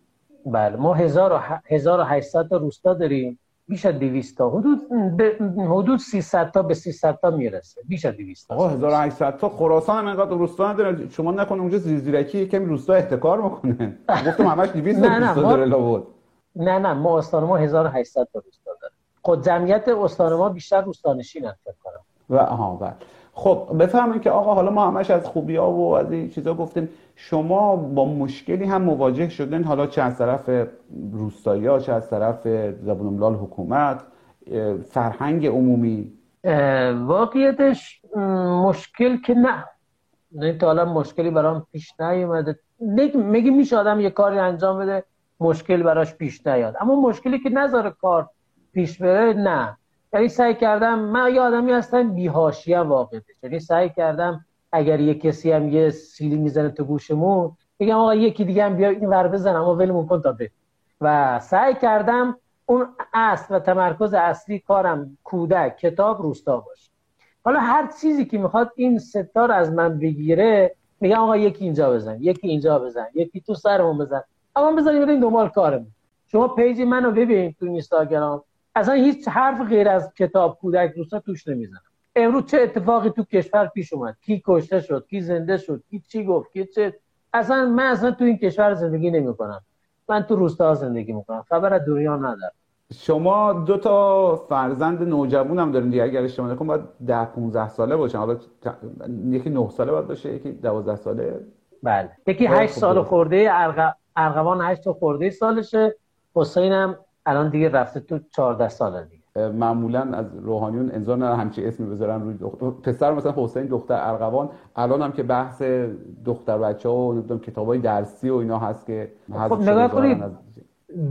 Speaker 4: بله ما 1800 تا روستا داریم. بیش از 200 تا. حدود به حدود 300 تا به 300 تا می‌رسه. بیش از 200 تا.
Speaker 1: آقا 1800 تا خراسان هم انقدر روستا نداره شما نکنه اونجا زیرزیرکی کمی روستا احتکار می‌کنه گفتم همش 200 تا روستا داره لابد.
Speaker 4: نه نه ما استان ما 1800 تا روستا داره. خود جمعیت استان ما بیشتر روستانشین فکر کنم.
Speaker 1: و آها بله. خب بفهمین که آقا حالا ما همش از خوبی ها و از این چیزا گفتیم. شما با مشکلی هم مواجه شدن حالا چه از طرف روستایی ها چه از طرف زبون حکومت فرهنگ عمومی؟
Speaker 4: واقعیتش مشکل که نه. نه تا حالا مشکلی برام پیش نیومده. میگی میشه آدم یه کاری انجام بده مشکل براش پیش نیاد. اما مشکلی که نذاره کار پیش بره نه. یعنی سعی کردم من یه آدمی هستم بیهاشی واقع یعنی سعی کردم اگر یه کسی هم یه سیلی می‌زنه تو گوشمون میگم آقا یکی دیگه هم بیا این ور بزنم اما ولمون کن تا به و سعی کردم اون اصل و تمرکز اصلی کارم کودک کتاب روستا باشه. حالا هر چیزی که می‌خواد این ستار از من بگیره میگم آقا یکی اینجا بزن یکی اینجا بزن یکی تو سرمون بزن. اما بزنیم بریم دنبال کارمون. شما پیجی منو ببین تو اینستاگرام. اصلا هیچ حرف غیر از کتاب کودک روستا توش نمی‌زنم. امروز چه اتفاقی تو کشور پیش اومد؟ کی کشته شد؟ کی زنده شد؟ کی چی گفت؟ کی چه؟ اصلا من اصلا تو این کشور زندگی نمی‌کنم. من تو روستا زندگی می‌کنم. خبر از دنیا ندارم.
Speaker 1: شما دو تا فرزند نوجوان هم دارین دیگه. اگر اشتباه نکنم باید 10 15 ساله باشن. حالا یکی 9 ساله باید باشه یکی 12 ساله.
Speaker 4: بله. یکی 8 سال خورده ارغوان 8 خورده سالشه. حسینم الان دیگه رفته تو 14 ساله دیگه.
Speaker 1: معمولا از روحانیون انظار نه همچی اسمی بذارن روی دختر. پسر مثلا حسین دختر ارغوان. الان هم که بحث دختر بچه ها و نمی‌دونم کتابای درسی و اینا هست که
Speaker 4: خب نگاه کنید.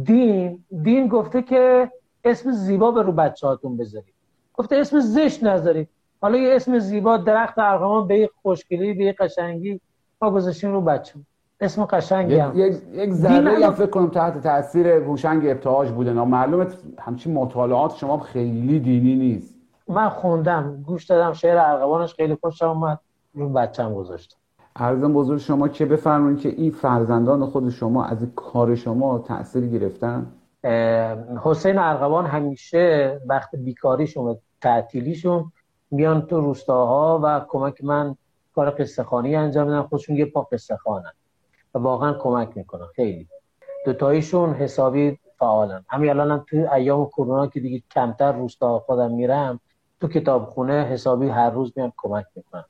Speaker 4: دین دین گفته که اسم زیبا به رو بچه هاتون بذارید. گفته اسم زشت نذارید. حالا یه اسم زیبا درخت ارغوان به خوشگلی به قشنگی ما گذاشتیم رو بچه اسم قشنگی هم.
Speaker 1: یک یک ذره هم فکر کنم تحت تاثیر هوشنگ ابتهاج بوده. معلومه همچین مطالعات شما خیلی دینی نیست.
Speaker 4: من خوندم گوش دادم شعر ارغوانش خیلی خوشم اومد رو بچم گذاشتم.
Speaker 1: ارزم بزرگ شما که بفرمایید که این فرزندان خود شما از کار شما تاثیر گرفتن؟
Speaker 4: حسین ارغوان همیشه وقت بیکاریشون و تعطیلیشون میان تو روستاها و کمک من کار قصه انجام میدن. خودشون یه پا قصه و واقعا کمک می‌کنن. خیلی. دوتاییشون حسابی فعالن. همین الان هم تو ایام کرونا که دیگه کمتر روستا خودم میرم تو کتابخونه حسابی هر روز میام کمک می‌کنم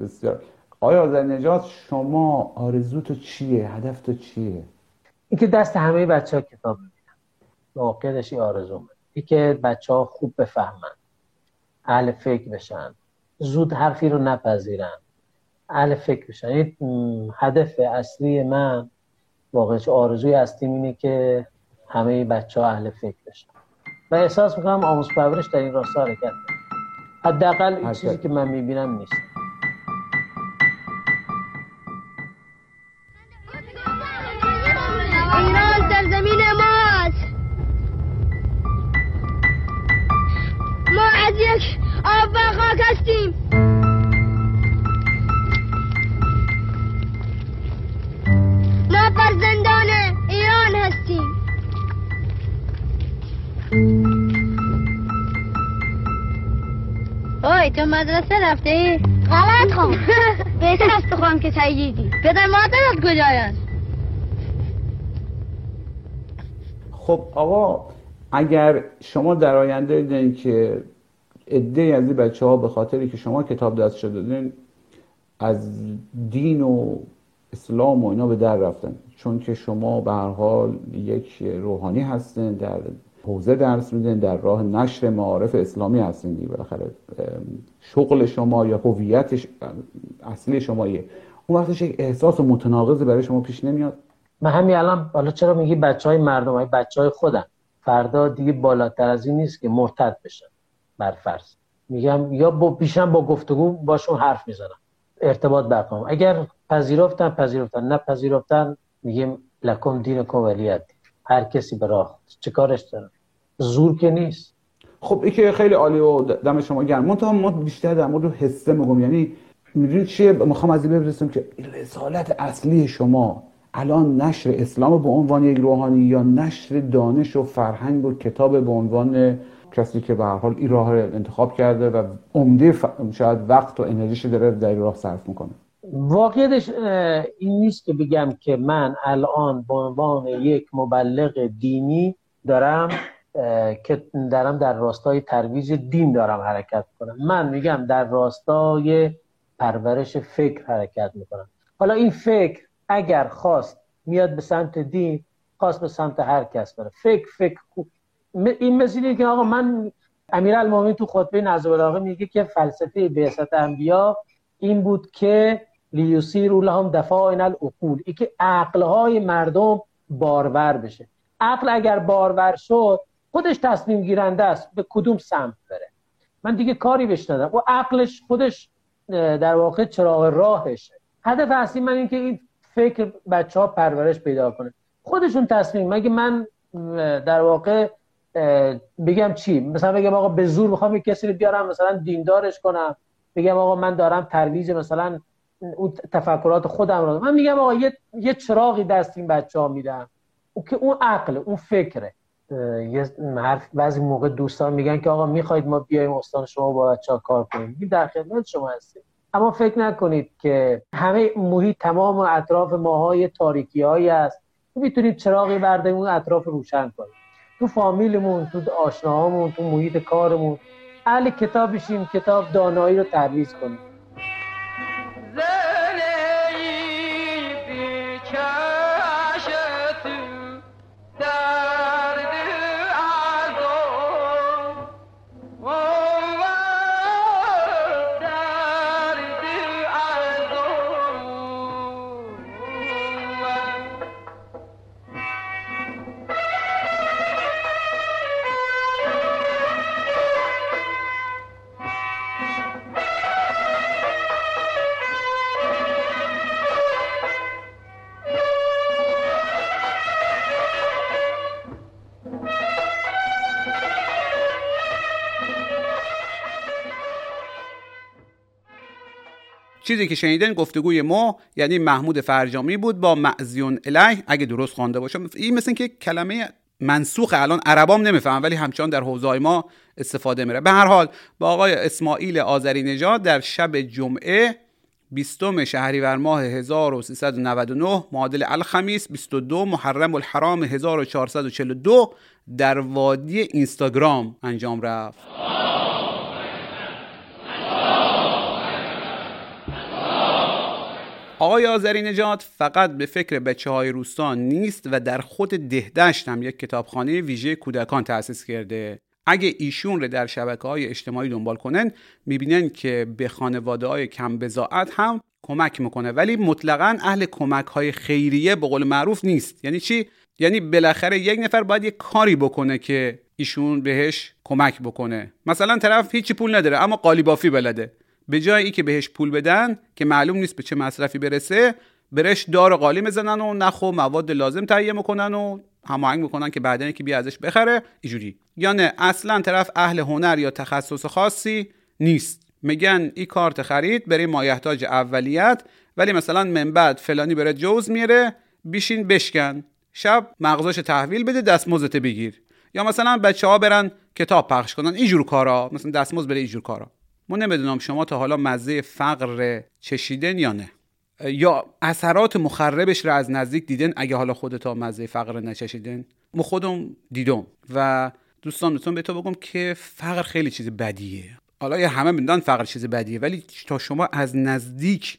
Speaker 1: بسیار. آیا در نجات شما آرزو تو چیه؟ هدف تو چیه؟
Speaker 4: اینکه دست همه بچه ها کتاب واقعیتش آرزو من. اینکه بچه ها خوب بفهمن. اهل فکر بشن. زود حرفی رو نپذیرن. اهل فکر بشن. این هدف اصلی من واقعا آرزوی اصلی اینه که همه بچه ها اهل فکر بشن. و احساس می‌کنم آموز پرورش در این راستا حرکت حداقل این چیزی که من می‌بینم نیست.
Speaker 6: ایران سرزمین ماست. ما از یک آب و خاک هستیم فرزندان ایران هستیم. اوی تو مدرسه رفته ای؟ غلط خواهم بهتر است بخواهم که سیدی پدر مادرت کجایند؟
Speaker 1: خب آقا اگر شما در آینده دیدین که عده از این بچه ها به خاطری که شما کتاب دست شده دادین از دین و اسلام و اینا به در رفتن. چون که شما به هر حال یک روحانی هستین در حوزه درس میدین در راه نشر معارف اسلامی هستین دیگه بالاخره شغل شما یا هویت اصلی شما یه. اون وقتش یک احساس و متناقضی برای شما پیش نمیاد.
Speaker 4: من همین الان حالا چرا میگی بچه های مردم؟ های بچه های خودم فردا دیگه بالاتر از این نیست که مرتد بشن بر فرض. میگم یا با بیشم با گفتگو باشون حرف می‌زنم. ارتباط برقرار اگر پذیرفتن پذیرفتن. نه پذیرفتن میگیم لکم دین ولیت. هر کسی به راه چه کارش داره؟ زور که نیست.
Speaker 1: خب این که خیلی عالی و دم شما گرم. من ما بیشتر در مورد حسه میگم. یعنی می‌دونید چیه؟ می‌خوام از این بپرسم که رسالت اصلی شما الان نشر اسلام به عنوان یک روحانی یا نشر دانش و فرهنگ و کتاب به عنوان کسی که به هر حال این راه انتخاب کرده و عمده شاید وقت و انرژیش داره در راه صرف می‌کنه؟
Speaker 4: واقعیتش این نیست که بگم که من الان به عنوان یک مبلغ دینی دارم که دارم در راستای ترویج دین دارم حرکت کنم من میگم در راستای پرورش فکر حرکت می‌کنم. حالا این فکر اگر خواست میاد به سمت دین خواست به سمت هر کس بره. فکر فکر این مثل که آقا من المومنین تو خطبه نظر میگه که فلسفه بعثت انبیا این بود که لیوسیرو لهم دفاعن العقول. ای که عقلهای مردم بارور بشه. عقل اگر بارور شد خودش تصمیم گیرنده است به کدوم سمت بره. من دیگه کاری بهش ندارم. و عقلش خودش در واقع چراغ راهشه. هدف اصلی من این که این فکر بچه ها پرورش پیدا کنه. خودشون تصمیم. مگه من در واقع بگم چی؟ مثلا بگم آقا به زور می‌خوام کسی رو بیارم مثلا دیندارش کنم. بگم آقا من دارم ترویج مثلا اون تفکرات خودم رو من میگم آقا یه, یه چراغی دست این بچه ها میدم او که اون عقل اون فکره. یه حرف بعضی موقع دوستان میگن که آقا می‌خواید ما بیایم استان شما با بچه ها کار کنیم. در خدمت شما هستیم. اما فکر نکنید که همه محیط تمام اطراف ماهای تاریکی هایی است می‌تونید چراغی برده اون اطراف روشن کنید. تو فامیلمون تو آشناهامون تو محیط کارمون. اهل کتاب بشیم کتاب دانایی رو ترویج کنیم
Speaker 1: چیزی که شنیدن گفتگوی ما یعنی محمود فرجامی بود با معزیون الیه اگه درست خوانده باشم. این مثل که کلمه منسوخ الان عربام نمیفهم ولی همچنان در حوزه ما استفاده میره. به هر حال با آقای اسماعیل آذری نژاد در شب جمعه 20 شهریور ماه 1399 معادل الخمیس 22 محرم الحرام 1442 در وادی اینستاگرام انجام رفت. آقای آذری نجات فقط به فکر بچه های روستان نیست و در خود دهدشت هم یک کتابخانه ویژه کودکان تأسیس کرده. اگه ایشون رو در شبکه های اجتماعی دنبال کنن می‌بینن که به خانواده های کم بزاعت هم کمک می‌کنه. ولی مطلقا اهل کمک های خیریه به قول معروف نیست. یعنی چی؟ یعنی بالاخره یک نفر باید یک کاری بکنه که ایشون بهش کمک بکنه. مثلا طرف هیچی پول نداره اما قالیبافی بلده. به جای ای که بهش پول بدن که معلوم نیست به چه مصرفی برسه برش دار قالی می‌زنن و نخو مواد لازم تهیه می‌کنن و هماهنگ می‌کنن که بعدن که بیا ازش بخره. اینجوری. یا نه اصلا طرف اهل هنر یا تخصص خاصی نیست. میگن این کارت خرید برای مایحتاج اولیت ولی مثلا من بعد فلانی بره جوز میره بیشین بشکن. شب مغزاش تحویل بده دستمزدت بگیر. یا مثلا بچه ها برن کتاب پخش کنن اینجور کارا. مثلا دستمزد بره اینجور کارا. ما نمی‌دونم شما تا حالا مزه فقر چشیدن یا نه. یا اثرات مخربش رو از نزدیک دیدن اگه حالا خودتا مزه فقر نچشیدن ما خودم دیدم و دوستان می‌تونم به تو بگم که فقر خیلی چیز بدیه. حالا یه همه می‌دونن فقر چیز بدیه ولی تا شما از نزدیک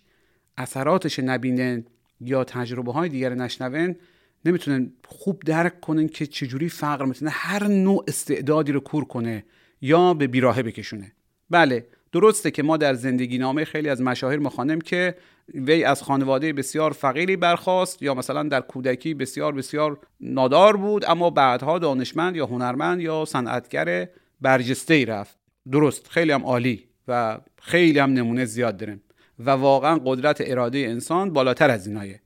Speaker 1: اثراتش نبینن یا تجربه های دیگر نشنون نمی‌تونن خوب درک کنن که چجوری فقر می‌تونه هر نوع استعدادی رو کور کنه یا به بیراهه بکشونه. بله درسته که ما در زندگی نامه خیلی از مشاهیر مخانم که وی از خانواده بسیار فقیری برخواست یا مثلا در کودکی بسیار بسیار نادار بود اما بعدها دانشمند یا هنرمند یا صنعتگر برجسته ای رفت. درست خیلی هم عالی و خیلی هم نمونه زیاد داریم و واقعا قدرت اراده انسان بالاتر از اینایه.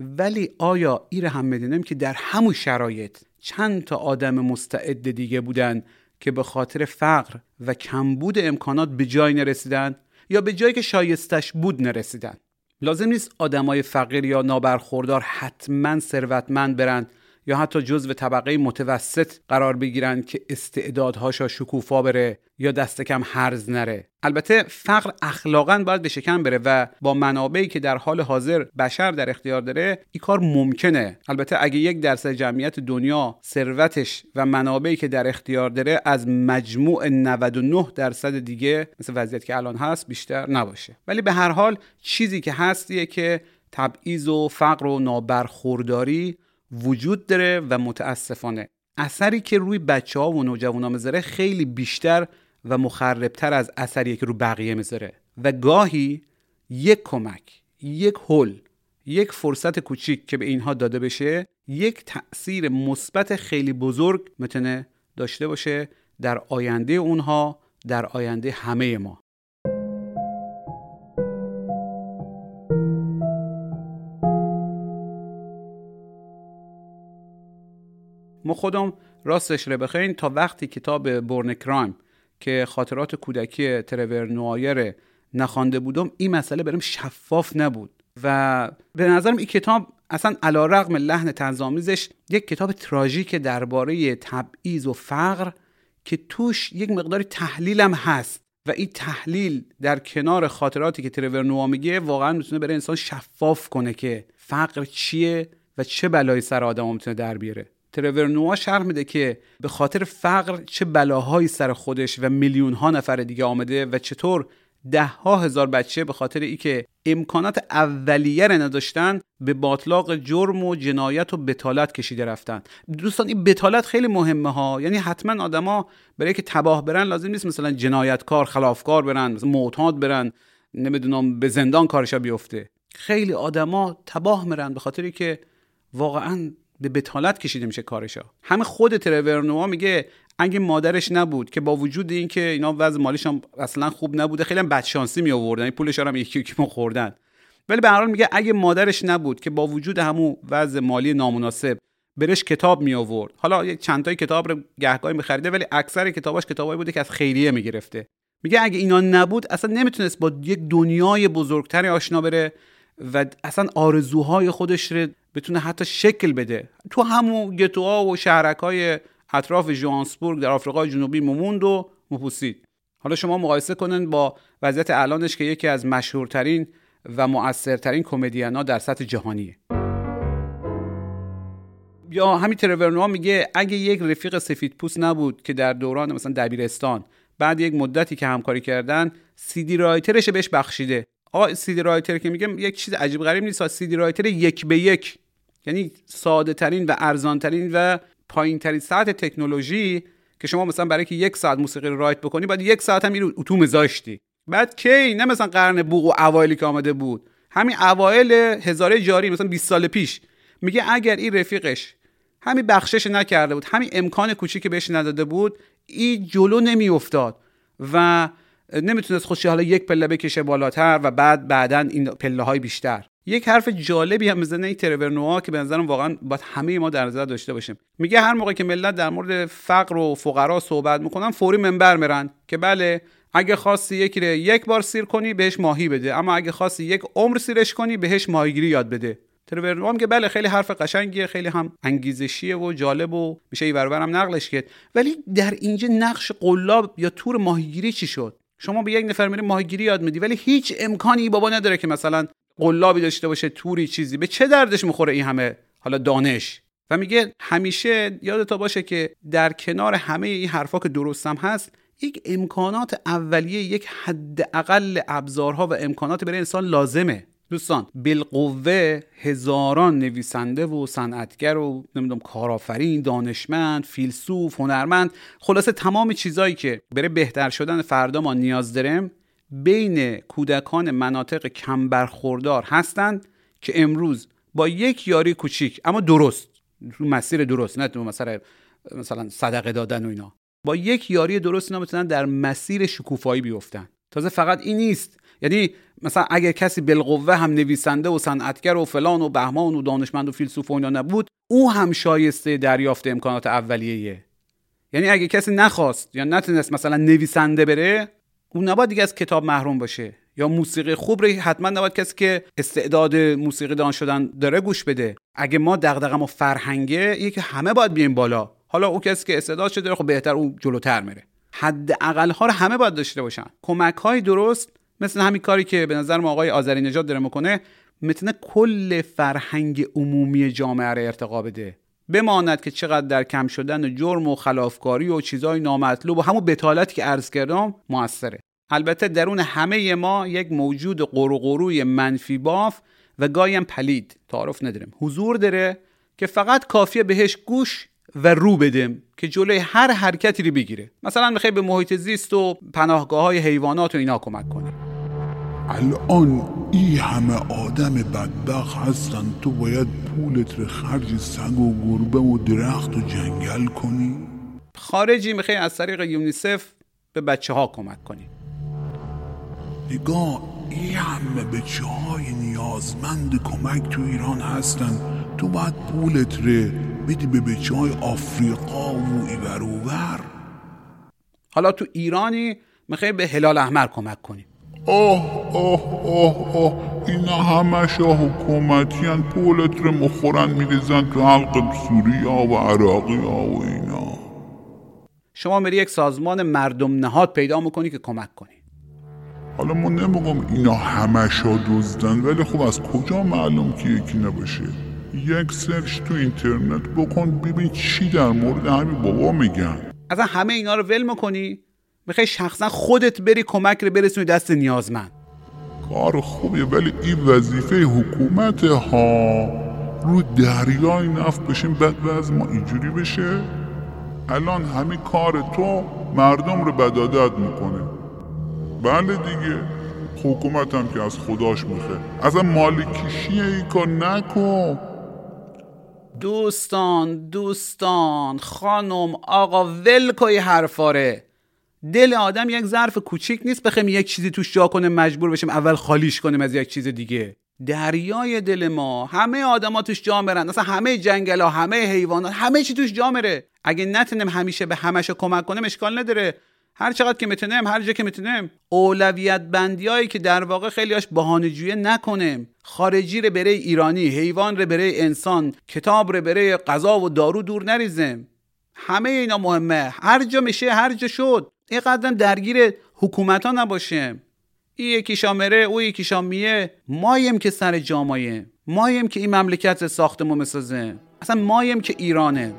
Speaker 1: ولی آیا ایر هم می‌دونیم که در همون شرایط چند تا آدم مستعد دیگه بودن که به خاطر فقر و کمبود امکانات به جای نرسیدن یا به جایی که شایستش بود نرسیدن. لازم نیست آدمای فقیر یا نابرخوردار حتما ثروتمند برند یا حتی جزو طبقه متوسط قرار بگیرن که استعدادهاشا شکوفا بره یا دست کم هرز نره. البته فقر اخلاقا باید به شکم بره و با منابعی که در حال حاضر بشر در اختیار داره این کار ممکنه. البته اگه یک درصد جمعیت دنیا ثروتش و منابعی که در اختیار داره از مجموع 99 درصد دیگه مثل وضعیت که الان هست بیشتر نباشه. ولی به هر حال چیزی که هستیه که تبعیض و فقر و نابرخورداری وجود داره و متاسفانه. اثری که روی بچه ها و نوجوان ها خیلی بیشتر و مخربتر از اثری که رو بقیه می‌ذاره. و گاهی یک کمک یک هل یک فرصت کوچیک که به اینها داده بشه یک تأثیر مثبت خیلی بزرگ می‌تونه داشته باشه در آینده اونها در آینده همه ما. ما خودم راستش رو بخواین تا وقتی کتاب بورن کرایم که خاطرات کودکی ترور نوایر نخوانده بودم این مسئله برام شفاف نبود. و به نظرم این کتاب اصلا علا رقم لحن تنظامیزش یک کتاب تراژیک درباره تبعیض و فقر که توش یک مقدار تحلیلم هست. و این تحلیل در کنار خاطراتی که ترور نوا میگه واقعا می‌تونه برای انسان شفاف کنه که فقر چیه و چه بلایی سر آدم می‌تونه در بیاره. ترور نوا شرح میده که به خاطر فقر چه بلاهایی سر خودش و میلیون ها نفر دیگه آمده و چطور ده ها هزار بچه به خاطر ای که امکانات اولیه رو نداشتن به باطلاق جرم و جنایت و بتالت کشیده رفتن دوستان این بتالت خیلی مهمه ها. یعنی حتما آدما برای که تباه برن لازم نیست مثلا جنایتکار خلافکار برن مثلا معتاد برن نمی‌دونم به زندان کارشا بیفته. خیلی آدما تباه میرن به خاطری که واقعا به بتالت کشیده میشه کارشا. همه خود ترور میگه اگه مادرش نبود که با وجود اینکه اینا وضع مالیش اصلا خوب نبوده خیلی هم بدشانسی می آوردن. این پولش هم یکی یکی خوردن. ولی به هر میگه اگه مادرش نبود که با وجود همون وضع مالی نامناسب برش کتاب می آورد. حالا یک چند تای کتاب رو گهگاهی میخریده ولی اکثر کتاباش کتابایی بوده که از خیریه می‌گرفته میگه اگه اینا نبود اصلا نمی‌تونست با یک دنیای بزرگتری آشنا بره و اصلا آرزوهای خودش رو بتونه حتی شکل بده. تو همون گتوها و شهرک اطراف جوانسبورگ در آفریقای جنوبی مموند و مپوسید حالا شما مقایسه کنن با وضعیت الانش که یکی از مشهورترین و مؤثرترین کمدینا در سطح جهانیه. یا همین ترورنوا میگه اگه یک رفیق سفید پوست نبود که در دوران مثلا دبیرستان بعد یک مدتی که همکاری کردن سیدی رایترش بهش بخشیده. آقا سیدی رایتر که میگم یک چیز عجیب غریب نیست. سیدی رایتر یک به یک یعنی ساده ترین و ارزان ترین و پایین ترین سطح تکنولوژی که شما مثلا برای که یک ساعت موسیقی رو رایت بکنی بعد یک ساعت هم این اتو مزاشتی بعد کی؟ نه مثلا قرن بوق و اوایلی که آمده بود. همین اوایل هزاره جاری مثلا 20 سال پیش. میگه اگر این رفیقش همین بخشش نکرده بود همین امکان کوچیکی بهش نداده بود این جلو نمیافتاد. و نمی‌تونست خودش حالا یک پله بکشه بالاتر و بعد بعدا این پله های بیشتر. یک حرف جالبی هم می‌زنه این ترور نوآ که به نظرم واقعا باید همه ما در نظر داشته باشیم. میگه هر موقع که ملت در مورد فقر و فقرا صحبت می‌کنن فوری منبر میرن که بله اگه خواستی یکی رو یک بار سیر کنی بهش ماهی بده. اما اگه خواستی یک عمر سیرش کنی بهش ماهیگیری یاد بده. ترور نوآ که بله خیلی حرف قشنگیه خیلی هم انگیزشیه و جالب و میشه ایورورم نقلش کرد. ولی در اینجا نقش قلاب یا تور ماهیگیری چی شد؟ شما به یک نفر میری ماهیگیری یاد میدی. ولی هیچ امکانی بابا نداره که مثلا قلابی داشته باشه توری چیزی. به چه دردش می‌خوره این همه؟ حالا دانش. و میگه همیشه یادتا باشه که در کنار همه این حرفا که درستم هست یک امکانات اولیه یک حداقل ابزارها و امکانات برای انسان لازمه. دوستان بالقوه هزاران نویسنده و صنعتگر و نمی‌دونم کارآفرین دانشمند فیلسوف هنرمند خلاصه تمام چیزایی که برای بهتر شدن فردا ما نیاز داریم بین کودکان مناطق کم برخوردار هستند که امروز با یک یاری کوچیک اما درست مسیر درست نه مثلا مثلا صدقه دادن و اینا. با یک یاری درست اینا می‌تونن در مسیر شکوفایی بیفتن. تازه فقط این نیست. یعنی مثلا اگر کسی بالقوه هم نویسنده و صنعتگر و فلان و بهمان و دانشمند و فیلسوف و اینا نبود او هم شایسته دریافت امکانات اولیه. یعنی اگه کسی نخواست یا نتونست مثلا نویسنده بره اون نباید دیگه از کتاب محروم باشه. یا موسیقی خوب رو حتما نباید کسی که استعداد موسیقی دان شدن داره گوش بده. اگه ما دغدغه و فرهنگه یکی همه باید بیایم بالا. حالا او کسی که استعداد شده خب بهتر اون جلوتر میره. حد اقل ها رو همه باید داشته باشن. کمک های درست مثل همین کاری که به نظر ما آقای آذری نژاد داره می‌کنه می‌تونه کل فرهنگ عمومی جامعه رو ارتقا بده. بماند که چقدر در کم شدن جرم و خلافکاری و چیزای نامطلوب و همون بتالتی که عرض کردم موثره. البته درون همه ما یک موجود قروقروی منفی باف و گایم پلید. تعارف نداریم. حضور داره که فقط کافیه بهش گوش و رو بدیم که جلوی هر حرکتی رو بگیره. مثلا می‌خوای به محیط زیست و پناهگاه های حیوانات و اینا کمک کنیم
Speaker 7: الان ای همه آدم بدبخ هستن تو باید پولت رو خرج سگ و گربه و درخت و جنگل کنی؟
Speaker 1: خارجی می‌خوای از طریق یونیسف به بچه ها کمک کنی.
Speaker 7: نگاه ای همه بچه های نیازمند کمک تو ایران هستن. تو باید پولت ره بدی به بچه های آفریقا و ایور اوور
Speaker 1: حالا تو ایرانی می‌خوای به هلال احمر کمک کنی.
Speaker 7: آه آه آه آه اینا همش حکومتی هن پولت رو مخورن میریزن تو حلق سوریا و عراقی ها و اینا.
Speaker 1: شما میری یک سازمان مردم نهاد پیدا می‌کنی که کمک کنی.
Speaker 7: حالا ما نمیگم اینا همش ها دزدن ولی خب از کجا معلوم که یکی نباشه؟ یک سرچ تو اینترنت بکن ببین چی در مورد همین بابا میگن.
Speaker 1: اصلا همه اینا رو ول می‌کنی؟ می‌خوای شخصا خودت بری کمک رو برسونی دست نیازمند.
Speaker 7: کار خوبیه ولی این وظیفه حکومت ها رو دریای نفت بشیم بعد از ما اینجوری بشه. الان همه کار تو مردم رو بدادت می‌کنه. بله دیگه حکومت هم که از خداش میخه اصلا مالکیشیه ای کار نکن.
Speaker 1: دوستان دوستان خانم آقا ولکوی حرفاره دل آدم یک ظرف کوچیک نیست بخوایم یک چیزی توش جا کنه مجبور بشیم اول خالیش کنیم از یک چیز دیگه. دریای دل ما همه آدما توش جا مرن اصلا همه جنگل ها همه حیوانات همه چی توش جا مره اگه نتونیم همیشه به همشو کمک کنیم اشکال نداره. هر چقدر که می‌تونیم هر جا که می‌تونیم. اولویت بندیایی که در واقع خیلیاش بهانه‌جویی نکنیم. خارجی رو برای ایرانی حیوان رو برای انسان کتاب رو برای غذا و دارو دور نریزیم. همه اینا مهمه. هر جا میشه هر جا شد. اینقدر درگیر حکومت ها نباشیم این یکی شامره او یکی شامیه. مایم که سر جامایه. مایم که این مملکت ساختمون مسازه اصلا مایم که ایرانه.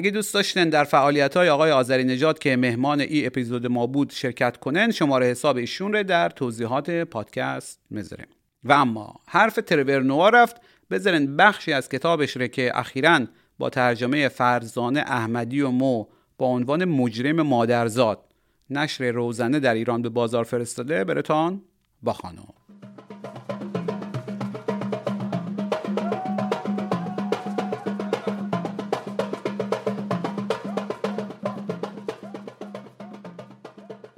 Speaker 1: اگه دوست داشتن در فعالیت های آقای آذری نجات که مهمان ای اپیزود ما بود شرکت کنن شماره حساب ایشون رو در توضیحات پادکست می‌ذاریم. و اما حرف ترور نوا رفت بذارن بخشی از کتابش رو که اخیرا با ترجمه فرزانه احمدی و مو با عنوان مجرم مادرزاد نشر روزنه در ایران به بازار فرستاده برتان با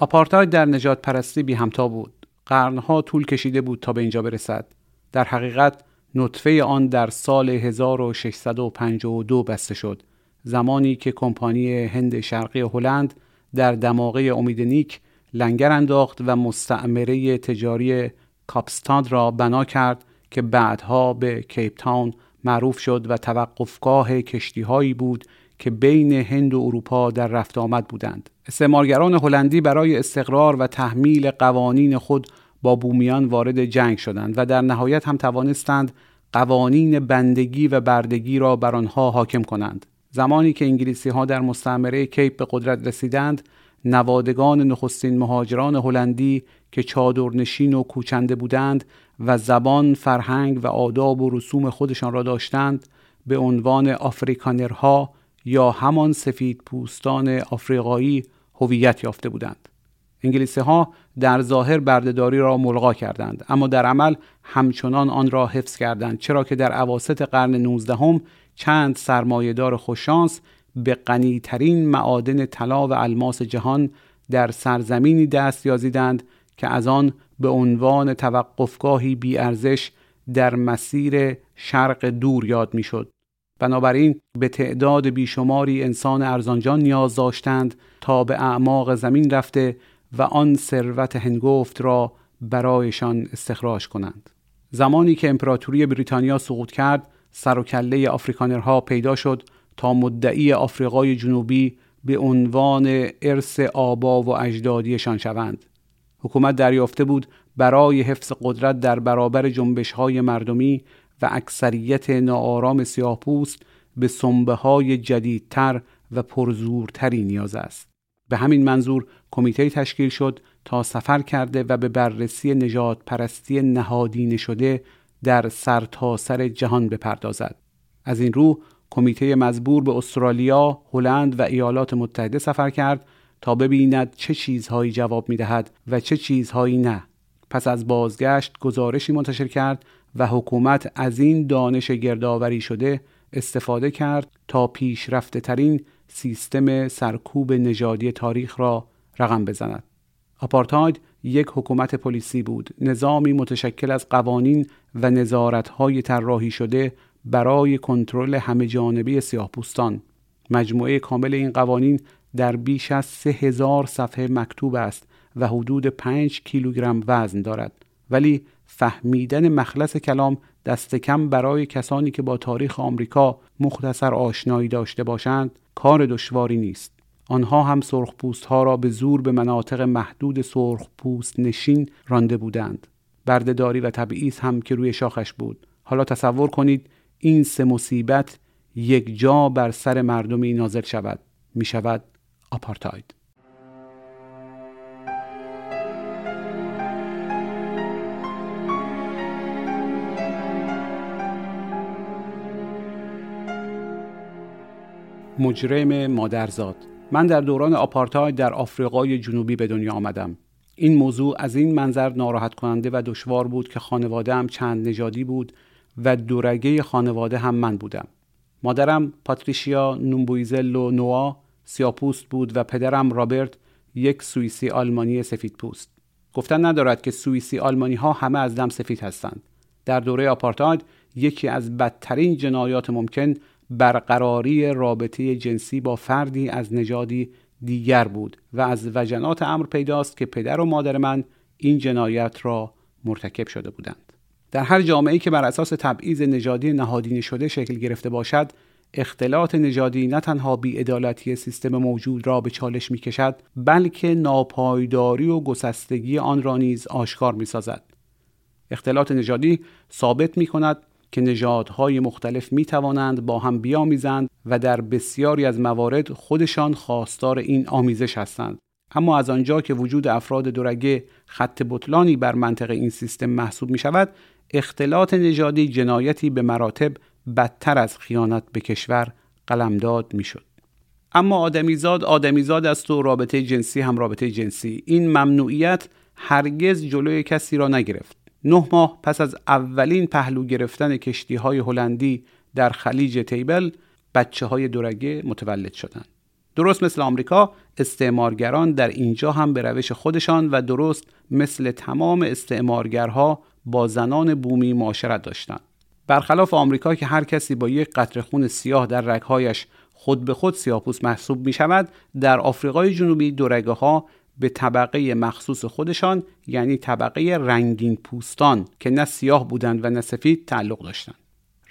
Speaker 1: آپارتاید در نجات پرستی بی همتا بود. قرنها طول کشیده بود تا به اینجا برسد. در حقیقت نطفه آن در سال 1652 بسته شد. زمانی که کمپانی هند شرقی هلند در دماغه امید نیک لنگر انداخت و مستعمره تجاری کاپستاد را بنا کرد که بعدها به کیپ تاون معروف شد و توقفگاه کشتی هایی بود که بین هند و اروپا در رفت آمد بودند. استعمارگران هلندی برای استقرار و تحمیل قوانین خود با بومیان وارد جنگ شدند و در نهایت هم توانستند قوانین بندگی و بردگی را بر آنها حاکم کنند. زمانی که انگلیسی ها در مستعمره کیپ به قدرت رسیدند، نوادگان نخستین مهاجران هلندی که چادرنشین و کوچنده بودند و زبان، فرهنگ و آداب و رسوم خودشان را داشتند، به عنوان آفریکانرها یا همان سفید پوستان آفریقایی هویت یافته بودند. انگلیسی ها در ظاهر بردهداری را ملغا کردند اما در عمل همچنان آن را حفظ کردند چرا که در عواست قرن 19 هم چند سرمایهدار خوششانس به غنیترین معادن طلا و الماس جهان در سرزمینی دست یازیدند که از آن به عنوان توقفگاهی بیارزش در مسیر شرق دور یاد می‌شد بنابراین به تعداد بیشماری انسان ارزانجان نیاز داشتند تا به اعماق زمین رفته و آن ثروت هنگفت را برایشان استخراج کنند. زمانی که امپراتوری بریتانیا سقوط کرد سر و کله آفریکانرها پیدا شد تا مدعی آفریقای جنوبی به عنوان ارث آبا و اجدادیشان شوند. حکومت دریافته بود برای حفظ قدرت در برابر جنبش های مردمی و اکثریت ناآرام سیاهپوست به سنبه های جدیدتر و پرزورتری نیاز است به همین منظور کمیته تشکیل شد تا سفر کرده و به بررسی نجات پرستی نهادینه شده در سرتاسر سر جهان بپردازد. از این رو کمیته مزبور به استرالیا، هلند و ایالات متحده سفر کرد تا ببیند چه چیزهایی جواب می دهد و چه چیزهایی نه. پس از بازگشت گزارشی منتشر کرد و حکومت از این دانش گردآوری شده استفاده کرد تا پیشرفته ترین سیستم سرکوب نژادی تاریخ را رقم بزند. آپارتاید یک حکومت پلیسی بود، نظامی متشکل از قوانین و نظارت‌های طراحی شده برای کنترل همه جانبه سیاهپوستان. مجموعه کامل این قوانین در بیش از سه هزار صفحه مکتوب است و حدود پنج کیلوگرم وزن دارد ولی فهمیدن مخلص کلام دست کم برای کسانی که با تاریخ آمریکا مختصر آشنایی داشته باشند کار دشواری نیست. آنها هم سرخپوست ها را به زور به مناطق محدود سرخپوست نشین رانده بودند. بردهداری و تبعیض هم که روی شاخش بود. حالا تصور کنید این سه مصیبت یک جا بر سر مردمی نازل شود. می شود آپارتاید. مجرم مادرزاد. من در دوران آپارتاید در آفریقای جنوبی به دنیا آمدم. این موضوع از این منظر ناراحت کننده و دشوار بود که خانواده هم چند نژادی بود و دورگه خانواده هم من بودم. مادرم پاتریشیا نومبویزلو نوا سیاپوست بود و پدرم رابرت یک سوئیسی آلمانی سفید پوست گفتن ندارد که سوئیسی آلمانی ها همه از دم سفید هستند. در دوره آپارتاید یکی از بدترین جنایات ممکن برقراری رابطه جنسی با فردی از نژادی دیگر بود و از وجنات امر پیداست که پدر و مادر من این جنایت را مرتکب شده بودند در هر جامعه‌ای که بر اساس تبعیض نژادی نهادینه شده شکل گرفته باشد اختلاط نژادی نه تنها بیعدالتی سیستم موجود را به چالش می کشد بلکه ناپایداری و گسستگی آن را نیز آشکار می سازد. اختلاط نژادی ثابت می کند که نژادهای مختلف می توانند با هم بیامیزند و در بسیاری از موارد خودشان خواستار این آمیزش هستند. اما از آنجا که وجود افراد دورگه خط بطلانی بر منطق این سیستم محسوب می شود اختلاط نژادی جنایتی به مراتب بدتر از خیانت به کشور قلمداد می‌شد. اما آدمیزاد آدمیزاد است و رابطه جنسی هم رابطه جنسی. این ممنوعیت هرگز جلوی کسی را نگرفت. نه ماه پس از اولین پهلو گرفتن کشتی های هلندی در خلیج تیبل بچه های دورگه متولد شدند. درست مثل آمریکا استعمارگران در اینجا هم به روش خودشان و درست مثل تمام استعمارگرها با زنان بومی معاشرت داشتند. برخلاف آمریکا که هر کسی با یک قطره خون سیاه در رگهایش خود به خود سیاهپوست محسوب می شود در آفریقای جنوبی دو ها به طبقه مخصوص خودشان یعنی طبقه رنگین پوستان که نه سیاه بودند و نه سفید تعلق داشتند.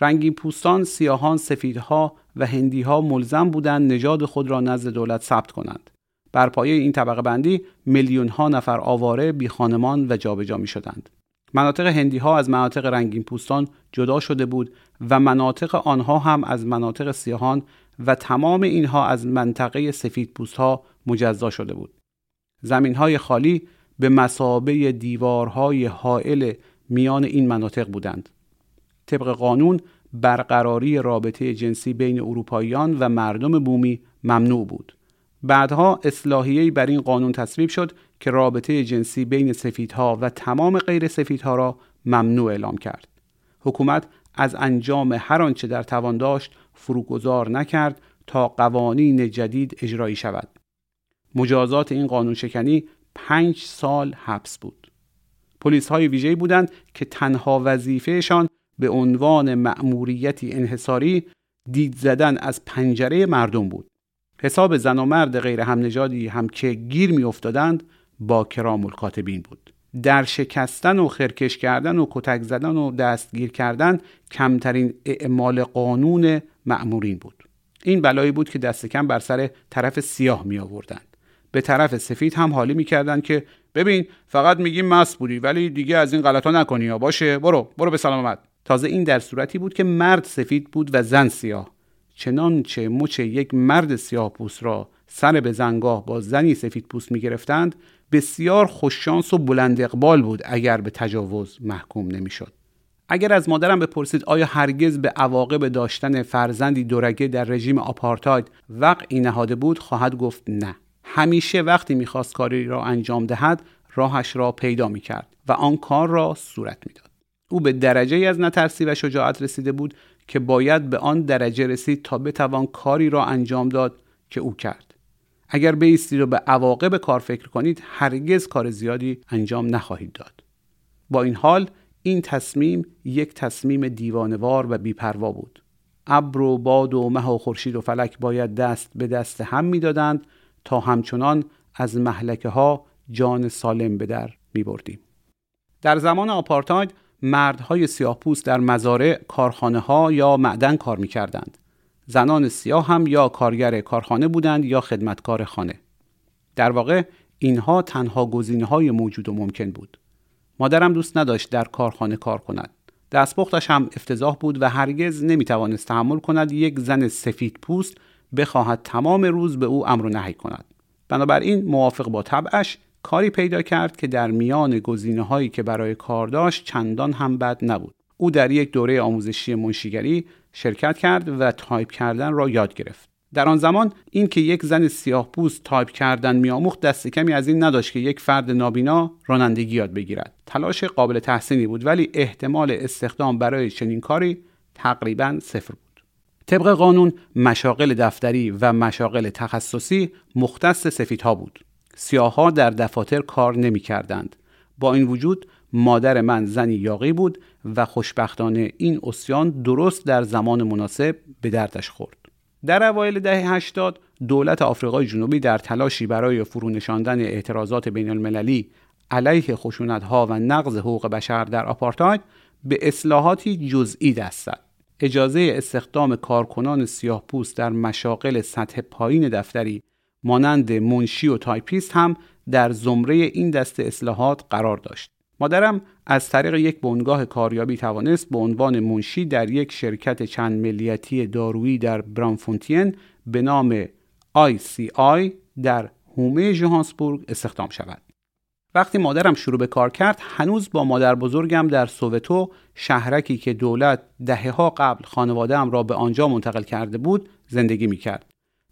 Speaker 1: رنگین پوستان سیاهان سفیدها و هندیها ملزم بودند نژاد خود را نزد دولت ثبت کنند. بر پایه این طبقه بندی میلیون ها نفر آواره بی خانمان و جابجا می شدند مناطق هندی ها از مناطق رنگین پوستان جدا شده بود و مناطق آنها هم از مناطق سیاهان و تمام اینها از منطقه سفید پوست ها مجزا شده بود. زمین های خالی به مسابه دیوارهای حائل میان این مناطق بودند. طبق قانون برقراری رابطه جنسی بین اروپاییان و مردم بومی ممنوع بود. بعدها اصلاحیه‌ای بر این قانون تصویب شد که رابطه جنسی بین سفیدها و تمام غیر سفیدها را ممنوع اعلام کرد. حکومت از انجام هر آنچه در توان داشت فروگذار نکرد تا قوانین جدید اجرایی شود. مجازات این قانون شکنی پنج سال حبس بود. پلیس های ویژه‌ای بودند که تنها وظیفهشان به عنوان مأموریتی انحصاری دید زدن از پنجره مردم بود. حساب زن و مرد غیر هم نژادی هم که گیر می افتادند با کرام الکاتبین بود در شکستن و خرکش کردن و کتک زدن و دستگیر کردن کمترین اعمال قانون معمورین بود این بلایی بود که دست کم بر سر طرف سیاه می آوردند به طرف سفید هم حالی می کردن که ببین فقط میگیم مست بودی ولی دیگه از این غلطا نکنی یا باشه برو برو به سلامت تازه این در صورتی بود که مرد سفید بود و زن سیاه. چنانچه مچ یک مرد سیاه پوست را سر به زنگاه با زنی سفید پوست می گرفتند بسیار خوششانس و بلند اقبال بود اگر به تجاوز محکوم نمی‌شد. اگر از مادرم بپرسید آیا هرگز به عواقب داشتن فرزندی دورگه در رژیم آپارتاید وقعی نهاده بود خواهد گفت نه. همیشه وقتی می‌خواست کاری را انجام دهد راهش را پیدا می‌کرد و آن کار را صورت می‌داد. او به درجه از نترسی و شجاعت رسیده بود که باید به آن درجه رسید تا بتوان کاری را انجام داد که او کرد. اگر بیستید و به عواقب کار فکر کنید هرگز کار زیادی انجام نخواهید داد. با این حال این تصمیم یک تصمیم دیوانوار و بیپروا بود. ابر و باد و مه و خورشید و فلک باید دست به دست هم می‌دادند تا همچنان از محلکه ها جان سالم به در می بردیم. در زمان آپارتاید مردهای سیاه پوست در مزارع کارخانه ها یا معدن کار می کردند. زنان سیاه هم یا کارگر کارخانه بودند یا خدمتکار خانه. در واقع اینها تنها گزینه های موجود و ممکن بود. مادرم دوست نداشت در کارخانه کار کند. دستپختش هم افتضاح بود و هرگز نمی‌توانست تحمل کند یک زن سفید پوست بخواهد تمام روز به او امر و نهی کند. بنابراین موافق با طبعش کاری پیدا کرد که در میان گزینه هایی که برای کار داشت چندان هم بد نبود. او در یک دوره آموزشی منشیگری شرکت کرد و تایپ کردن را یاد گرفت. در آن زمان این که یک زن سیاه پوست تایپ کردن میآموخت دست کمی از این نداشت که یک فرد نابینا رانندگی یاد بگیرد. تلاش قابل تحسینی بود ولی احتمال استخدام برای چنین کاری تقریبا صفر بود. طبق قانون مشاغل دفتری و مشاغل تخصصی مختص سفیدها بود. سیاهها در دفاتر کار نمی کردند. با این وجود مادر من زنی یاقی بود و خوشبختانه این اسیان درست در زمان مناسب به دردش خورد. در اوایل دهه 80 دولت آفریقای جنوبی در تلاشی برای فرونشاندن اعتراضات بین المللی علیه خشونتها و نقض حقوق بشر در آپارتاید به اصلاحاتی جزئی دست زد. اجازه استخدام کارکنان سیاه پوست در مشاغل سطح پایین دفتری مانند منشی و تایپیست هم در زمره این دست اصلاحات قرار داشت. مادرم از طریق یک بنگاه کاریابی توانست به عنوان منشی در یک شرکت چند ملیتی دارویی در برامفونتین به نام ICI در حومه جوهانسبورگ استخدام شود. وقتی مادرم شروع به کار کرد هنوز با مادر بزرگم در سووتو شهرکی که دولت دهه ها قبل خانوادهام را به آنجا منتقل کرده بود زندگی می کرد.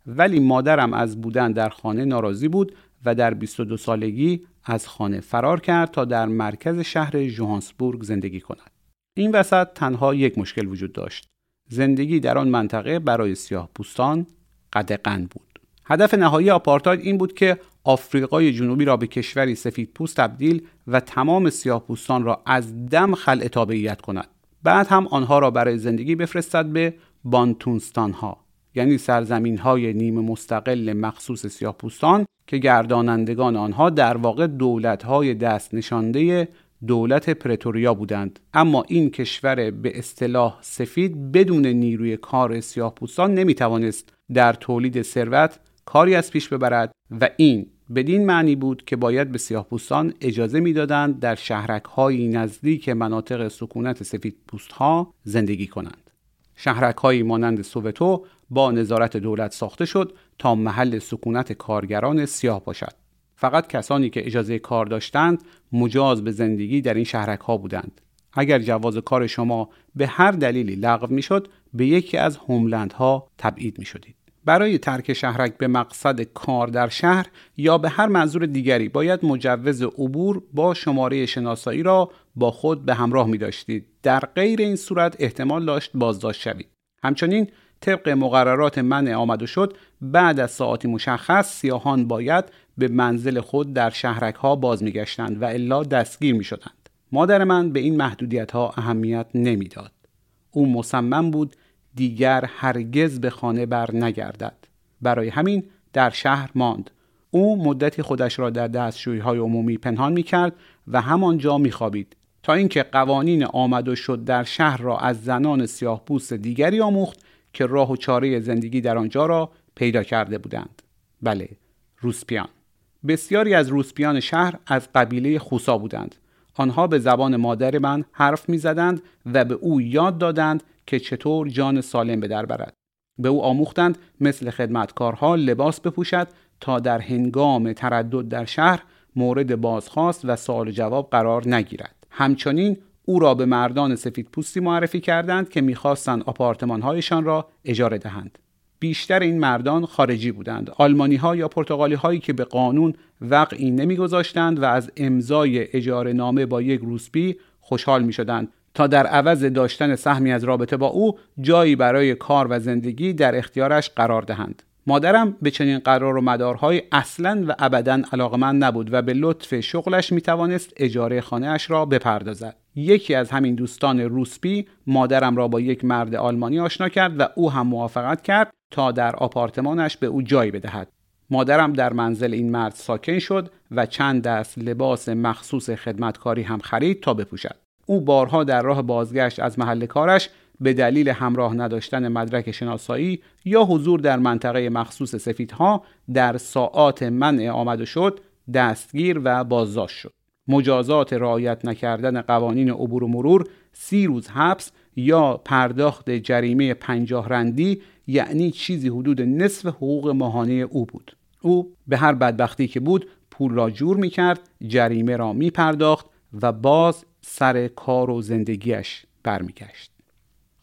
Speaker 1: ولی مادرم از بودن در خانه ناراضی بود و در 22 سالگی از خانه فرار کرد تا در مرکز شهر جوهانسبورگ زندگی کند. این وسط تنها یک مشکل وجود داشت. زندگی در آن منطقه برای سیاه پوستان قدقن بود. هدف نهایی آپارتاید این بود که آفریقای جنوبی را به کشوری سفید پوست تبدیل و تمام سیاه پوستان را از دم خلع تابعیت کند. بعد هم آنها را برای زندگی بفرستد به بانتونستان ها یعنی سرزمین های نیمه مستقل مخصوص سیاه پوستان که گردانندگان آنها در واقع دولت های دست نشانده دولت پرتوریا بودند اما این کشور به اصطلاح سفید بدون نیروی کار سیاه پوستان نمی توانست در تولید ثروت کاری از پیش ببرد و این بدین معنی بود که باید به سیاه پوستان اجازه می‌دادند در شهرک های نزدیک مناطق سکونت سفید پوست ها زندگی کنند. شهرک های مانند سووتو با نظارت دولت ساخته شد تا محل سکونت کارگران سیاه باشد. فقط کسانی که اجازه کار داشتند مجاز به زندگی در این شهرک ها بودند. اگر جواز کار شما به هر دلیلی لغو می‌شد به یکی از هوملندها تبعید می شدید. برای ترک شهرک به مقصد کار در شهر یا به هر منظور دیگری باید مجوز عبور با شماره شناسایی را با خود به همراه می داشتید. در غیر این صورت احتمال داشت بازداشت شوید. همچنین طبق مقررات منع آمد و شد بعد از ساعتی مشخص سیاهان باید به منزل خود در شهرک ها باز می گشتند و الا دستگیر می شدند. مادر من به این محدودیت ها اهمیت نمی‌داد. او مصمم بود دیگر هرگز به خانه بر نگردد. برای همین در شهر ماند. او مدتی خودش را در دستشویی های عمومی پنهان می کرد و همانجا می خوابید تا اینکه قوانین آمد و شد در شهر را از زنان سیاه پوست دیگری آموخت که راه و چاره زندگی در آنجا را پیدا کرده بودند بله روسپیان بسیاری از روسپیان شهر از قبیله خوسا بودند آنها به زبان مادر من حرف می‌زدند و به او یاد دادند که چطور جان سالم به در برد. به او آموختند مثل خدمتکارها لباس بپوشد تا در هنگام تردد در شهر مورد بازخواست و سوال جواب قرار نگیرد. همچنین او را به مردان سفید پوستی معرفی کردند که می‌خواستند آپارتمانهایشان را اجاره دهند. بیشتر این مردان خارجی بودند. آلمانی ها یا پرتغالی هایی که به قانون وقعی نمیگذاشتند و از امضای اجاره نامه با یک روسبی خوشحال می شدند تا در عوض داشتن سهمی از رابطه با او جایی برای کار و زندگی در اختیارش قرار دهند. مادرم به چنین قرار و مدارهای اصلا و ابدا علاقمند نبود و به لطف شغلش می توانست اجاره خانه اش را بپردازد. یکی از همین دوستان روسبی مادرم را با یک مرد آلمانی آشنا کرد و او هم موافقت کرد تا در آپارتمانش به او جای بدهد. مادرم در منزل این مرد ساکن شد و چند دست لباس مخصوص خدمتکاری هم خرید تا بپوشد. او بارها در راه بازگشت از محل کارش به دلیل همراه نداشتن مدرک شناسایی یا حضور در منطقه مخصوص سفیدها در ساعات منع آمد شد دستگیر و بازداشت شد. مجازات رعایت نکردن قوانین عبور و مرور سی روز حبس یا پرداخت جریمه پنجاه رندی یعنی چیزی حدود نصف حقوق ماهانه او بود. او به هر بدبختی که بود پول را جور می کرد جریمه را می پرداخت و باز سر کار و زندگیش برمیگشت.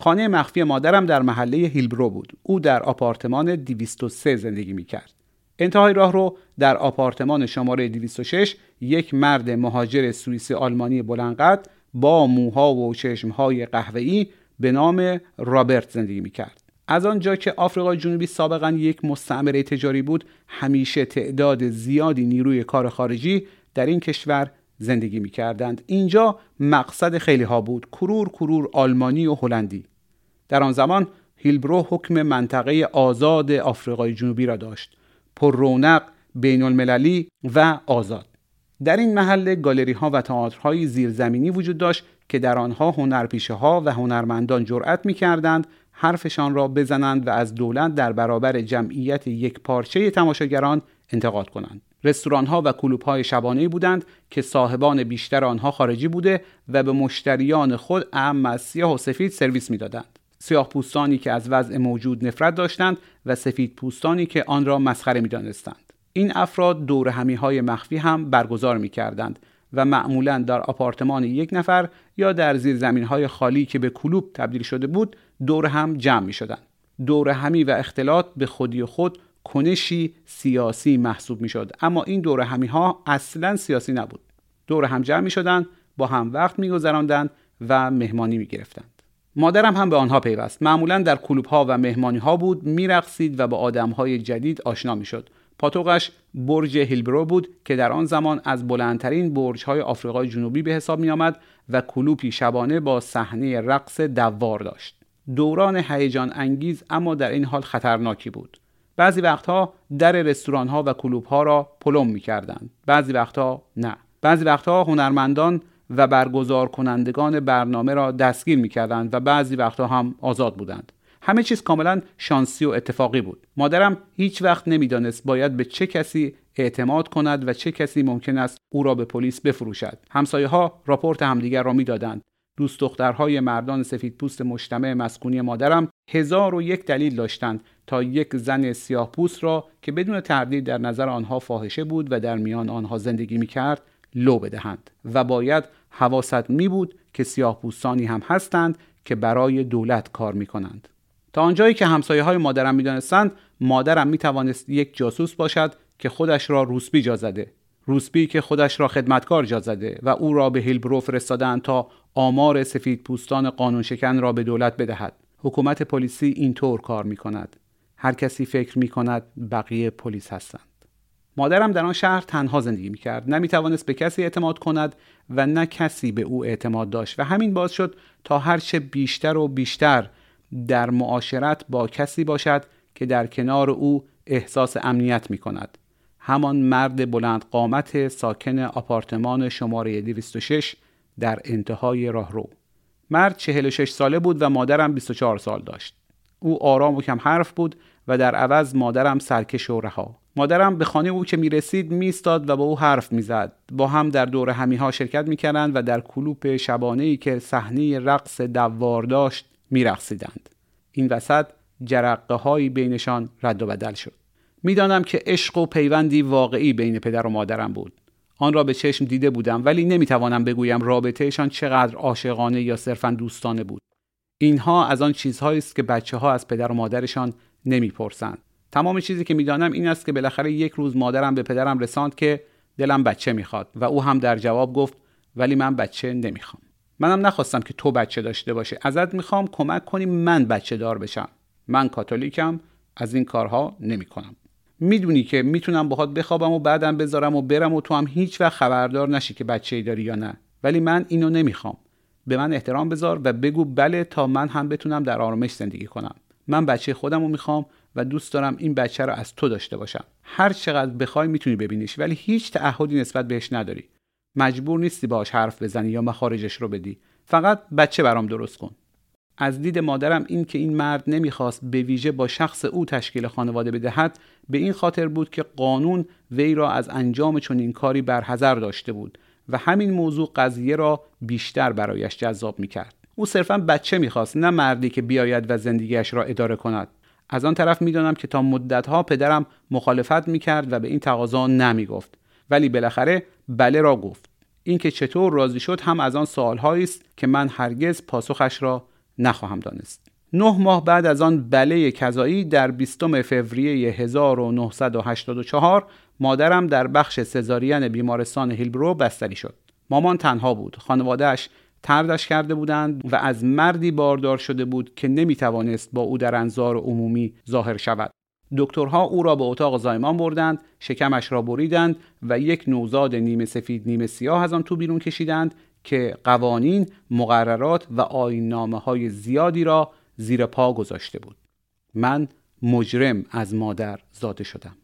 Speaker 1: خانه مخفی مادرم در محله هیلبرو بود. او در آپارتمان 203 زندگی می کرد انتهای راه رو در آپارتمان شماره 206 یک مرد مهاجر سوئیسی آلمانی بلندقد با موها و چشمهای قهوه‌ای به نام رابرت زندگی می کرد. از آنجا که آفریقای جنوبی سابقا یک مستعمره تجاری بود همیشه تعداد زیادی نیروی کار خارجی در این کشور زندگی می کردند. اینجا مقصد خیلی ها بود کرور کرور آلمانی و هلندی در آن زمان هیلبرو حکم منطقه آزاد آفریقای جنوبی را داشت پر رونق بین المللی و آزاد در این محله گالری ها و تئاترهای زیرزمینی وجود داشت که در آنها هنرپیشه ها و هنرمندان جرأت می کردند حرفشان را بزنند و از دولت در برابر جمعیت یک پارچه تماشاگران انتقاد کنند. رستوران ها و کلوب های شبانه بودند که صاحبان بیشتر آنها خارجی بوده و به مشتریان خود اهم از سیاه و سفید سرویس می‌دادند. سیاه پوستانی که از وضع موجود نفرت داشتند و سفید پوستانی که آن را مسخره می دانستند. این افراد دور همی های مخفی هم برگزار می کردند و معمولا در آپارتمان یک نفر یا در زیر زمین های خالی که به کلوب تبدیل شده بود دور هم جمع می شدند. دور همی و اختلاط به خودی خود کنشی سیاسی محسوب می شد اما این دور همی ها اصلا سیاسی نبود. دور هم جمع می شدند با هم وقت می گذراندند و مهمانی می گرفتند مادرم هم به آنها پیوست. معمولا در کلوب ها و مهمانی ها بود میرقصید و با آدم های جدید آشنا می شد پاتوقش برج هیلبرو بود که در آن زمان از بلندترین برج های آفریقای جنوبی به حساب می آمد و کلوپی شبانه با صحنه رقص دوار داشت. دوران هیجان انگیز اما در این حال خطرناکی بود. بعضی وقتها در رستوران ها و کلوب ها را پلم می کردند بعضی وقتها نه. بعضی وقتها هنرمندان و برگزار کنندگان برنامه را دستگیر می کردند و بعضی وقتها هم آزاد بودند. همه چیز کاملا شانسی و اتفاقی بود. مادرم هیچ وقت نمی‌دانست باید به چه کسی اعتماد کند و چه کسی ممکن است او را به پلیس بفروشد. همسایه ها راپورت همدیگر را می‌دادند. دوست دخترهای مردان سفید پوست مجتمع مسکونی مادرم هزار و یک دلیل داشتند تا یک زن سیاه پوست را که بدون تردید در نظر آنها فاحشه بود و در میان آنها زندگی می کرد لو بدهند و باید حواست می بود که سیاه پوستانی هم هستند که برای دولت کار می کنند. تا آنجایی که همسایه های مادرم می دانستند مادرم می توانست یک جاسوس باشد که خودش را روسبی جا زده روسبی که خودش را خدمتکار جا زده و او را به هیلبرو فرستادند تا آمار سفید پوستان قانون شکن را به دولت بدهد. حکومت پلیسی اینطور کار می کند هر کسی فکر می کند بقیه پلیس هستند. مادرم در آن شهر تنها زندگی می کرد نمی توانست به کسی اعتماد کند و نه کسی به او اعتماد داشت و همین باز شد تا هرچه بیشتر و بیشتر در معاشرت با کسی باشد که در کنار او احساس امنیت می کند همان مرد بلند قامت ساکن آپارتمان شماره 206 در انتهای راهرو. مرد 46 ساله بود و مادرم 24 سال داشت. او آرام و کم حرف بود و در عوض مادرم سرکش و رها. مادرم به خانه او که می رسید میستاد و با او حرف می‌زد. با هم در دور همی ها شرکت می‌کردند و در کلوپ شبانه ای که صحنه رقص دوار داشت میرقصیدند. این وسط جرقه هایی بینشان رد و بدل شد. می‌دانم که عشق و پیوندی واقعی بین پدر و مادرم بود. آن را به چشم دیده بودم ولی نمی‌توانم بگویم رابطهشان چقدر عاشقانه یا صرفا دوستانه بود. اینها از آن چیزهایی است که بچه ها از پدر و مادرشان نمی‌پرسند. تمام چیزی که می‌دانم این است که بالاخره یک روز مادرم به پدرم رساند که دلم بچه می‌خواد و او هم در جواب گفت ولی من بچه نمی‌خوام. منم نخواستم که تو بچه داشته باشه ازت می‌خوام کمک کنی من بچه دار بشم. من کاتولیکم از این کارها نمی‌کنم. می‌دونی که می‌تونم باهات بخوابم و بعدم بذارم و برم و تو هم هیچ وقت خبردار نشی که بچه ای داری یا نه. ولی من اینو نمی‌خوام. به من احترام بذار و بگو بله تا من هم بتونم در آرامش زندگی کنم. من بچه خودم رو می‌خوام و دوست دارم این بچه رو از تو داشته باشم. هر چقدر بخوای می‌تونی ببینیش ولی هیچ تعهدی نسبت بهش نداری. مجبور نیستی باهاش حرف بزنی یا مخارجش رو بدی. فقط بچه برام درست کن. از دید مادرم این که این مرد نمی‌خواست به ویژه با شخص او تشکیل خانواده بدهد به این خاطر بود که قانون وی را از انجام چنین کاری برحذر داشته بود و همین موضوع قضیه را بیشتر برایش جذاب می‌کرد. او صرفا بچه می‌خواست نه مردی که بیاید و زندگیش را اداره کند. از آن طرف می‌دانم که تا مدتها پدرم مخالفت می‌کرد و به این تقاضا نمی‌گفت. ولی بالاخره بله را گفت. اینکه چطور راضی شد هم از آن سوالهایی است که من هرگز پاسخش را نخواهم دانست. نه ماه بعد از آن بله کذایی در 20 فوریه 1984 مادرم در بخش سزارین بیمارستان هیلبرو بستری شد. مامان تنها بود. خانوادهش تردش کرده بودند و از مردی باردار شده بود که نمی توانست با او در انظار عمومی ظاهر شود. دکترها او را به اتاق زایمان بردند شکمش را بریدند و یک نوزاد نیمه سفید نیمه سیاه از آن تو بیرون کشیدند که قوانین مقررات و آینامه های زیادی را زیر پا گذاشته بود. من مجرم از مادر زاده شدم.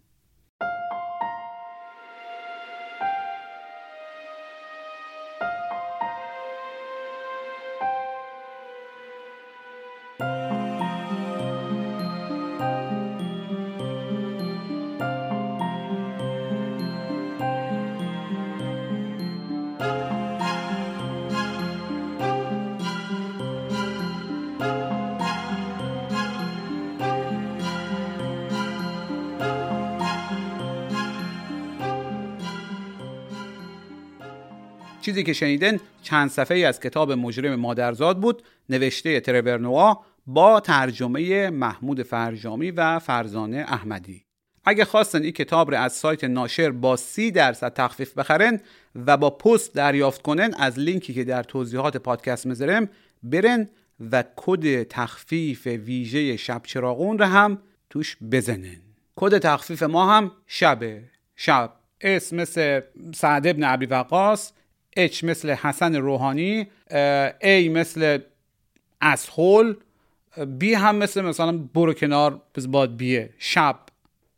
Speaker 1: چیزی که شنیدن چند صفحه از کتاب مجرم مادرزاد بود نوشته تربرنوا با ترجمه محمود فرجامی و فرزانه احمدی. اگه خواستن این کتاب رو از سایت ناشر با سی درصد تخفیف بخرن و با پست دریافت کنن از لینکی که در توضیحات پادکست می‌ذارم برن و کد تخفیف ویژه شب چراغون رو هم توش بزنن کد تخفیف ما هم شبه. شب. اسم مثل سعد ابن عبی وقاص. H مثل حسن روحانی A مثل اسهول B هم مثل مثلا برو کنار باد بیه شب.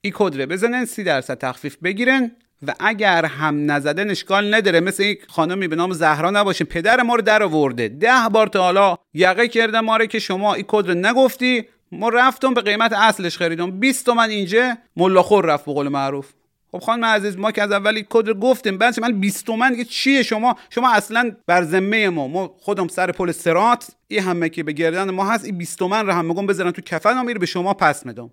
Speaker 1: این کدره بزنن سی درصد تخفیف بگیرن و اگر هم نزدن اشکال نداره. مثل این خانمی به نام زهرا نباشه پدر ما رو در آورده. ده بار تا حالا یقه کرده ما که شما این کد رو نگفتی. ما رفتم به قیمت اصلش خریدم. 20 تومن اینجا ملاخور رفت به قول معروف. خب خانم عزیز ما که از اولی کد گفتیم بعد من 20 تومن دیگه چیه شما؟ شما اصلا بر ذمه ما ما خودم سر پل سرات این همه که به گردن ما هست این 20 تومن رو میگم بذارن تو کفن میره به شما پس میدم.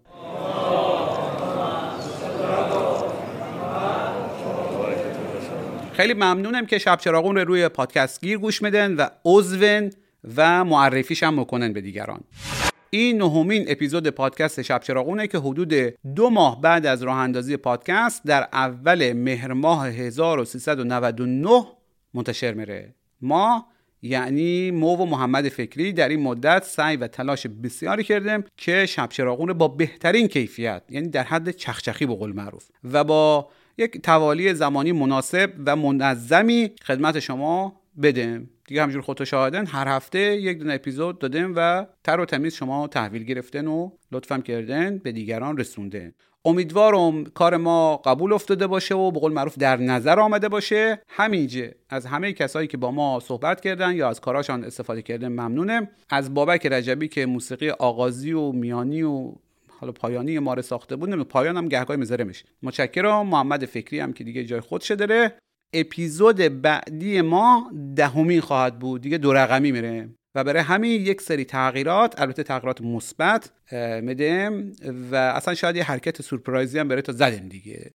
Speaker 1: خیلی ممنونم که شب چراغون رو روی پادکست گیر گوش میدن و عضون و معرفیش هم می‌کنن به دیگران. این نهمین اپیزود پادکست شب چراغونه که حدود دو ماه بعد از راه اندازی پادکست در اول مهر ماه 1399 منتشر میره. ما یعنی مو و محمد فکری در این مدت سعی و تلاش بسیاری کردیم که شب چراغون با بهترین کیفیت یعنی در حد چخچخی به قول معروف و با یک توالی زمانی مناسب و منظمی خدمت شما بدم دیگه همجور خودتو شاهدن. هر هفته یک دونه اپیزود دادم و تر و تمیز شما تحویل گرفتن و لطفم کردن به دیگران رسوندن امیدوارم کار ما قبول افتاده باشه و به قول معروف در نظر آمده باشه. همینجه. از همه کسایی که با ما صحبت کردن یا از کاراشان استفاده کردن ممنونم. از بابک رجبی که موسیقی آغازی و میانی و حالا پایانی ما رو ساخته بود. پایان هم گهگاه مزرمش متشکرم. محمد فکری هم که دیگه جای خودشه داره. اپیزود بعدی ما دهمین خواهد بود. دیگه دو رقمی میره. و برای همین یک سری تغییرات البته تغییرات مثبت میدم و اصلا شاید یه حرکت سورپرایزی هم برای تا زدیم دیگه.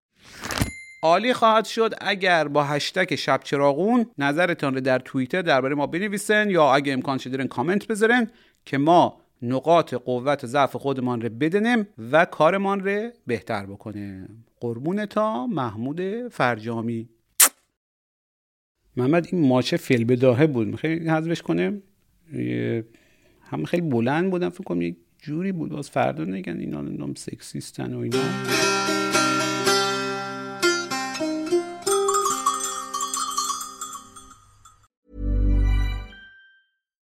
Speaker 1: عالی خواهد شد اگر با هشتگ شب چراغون نظرتان رو در توییتر درباره ما بنویسن یا اگه امکان شده کامنت بذارن که ما نقاط قوت و ضعف خودمان رو بدنیم و کارمان رو بهتر بکنیم. قربون تا محمود فرجامی. محمد این ماچه فیل بداهه بود. می‌خوای حذفش کنیم؟ هم خیلی بلند بودم فکر کنم یک جوری بود. باز فردا نگن اینا نام سکسیستن و اینا.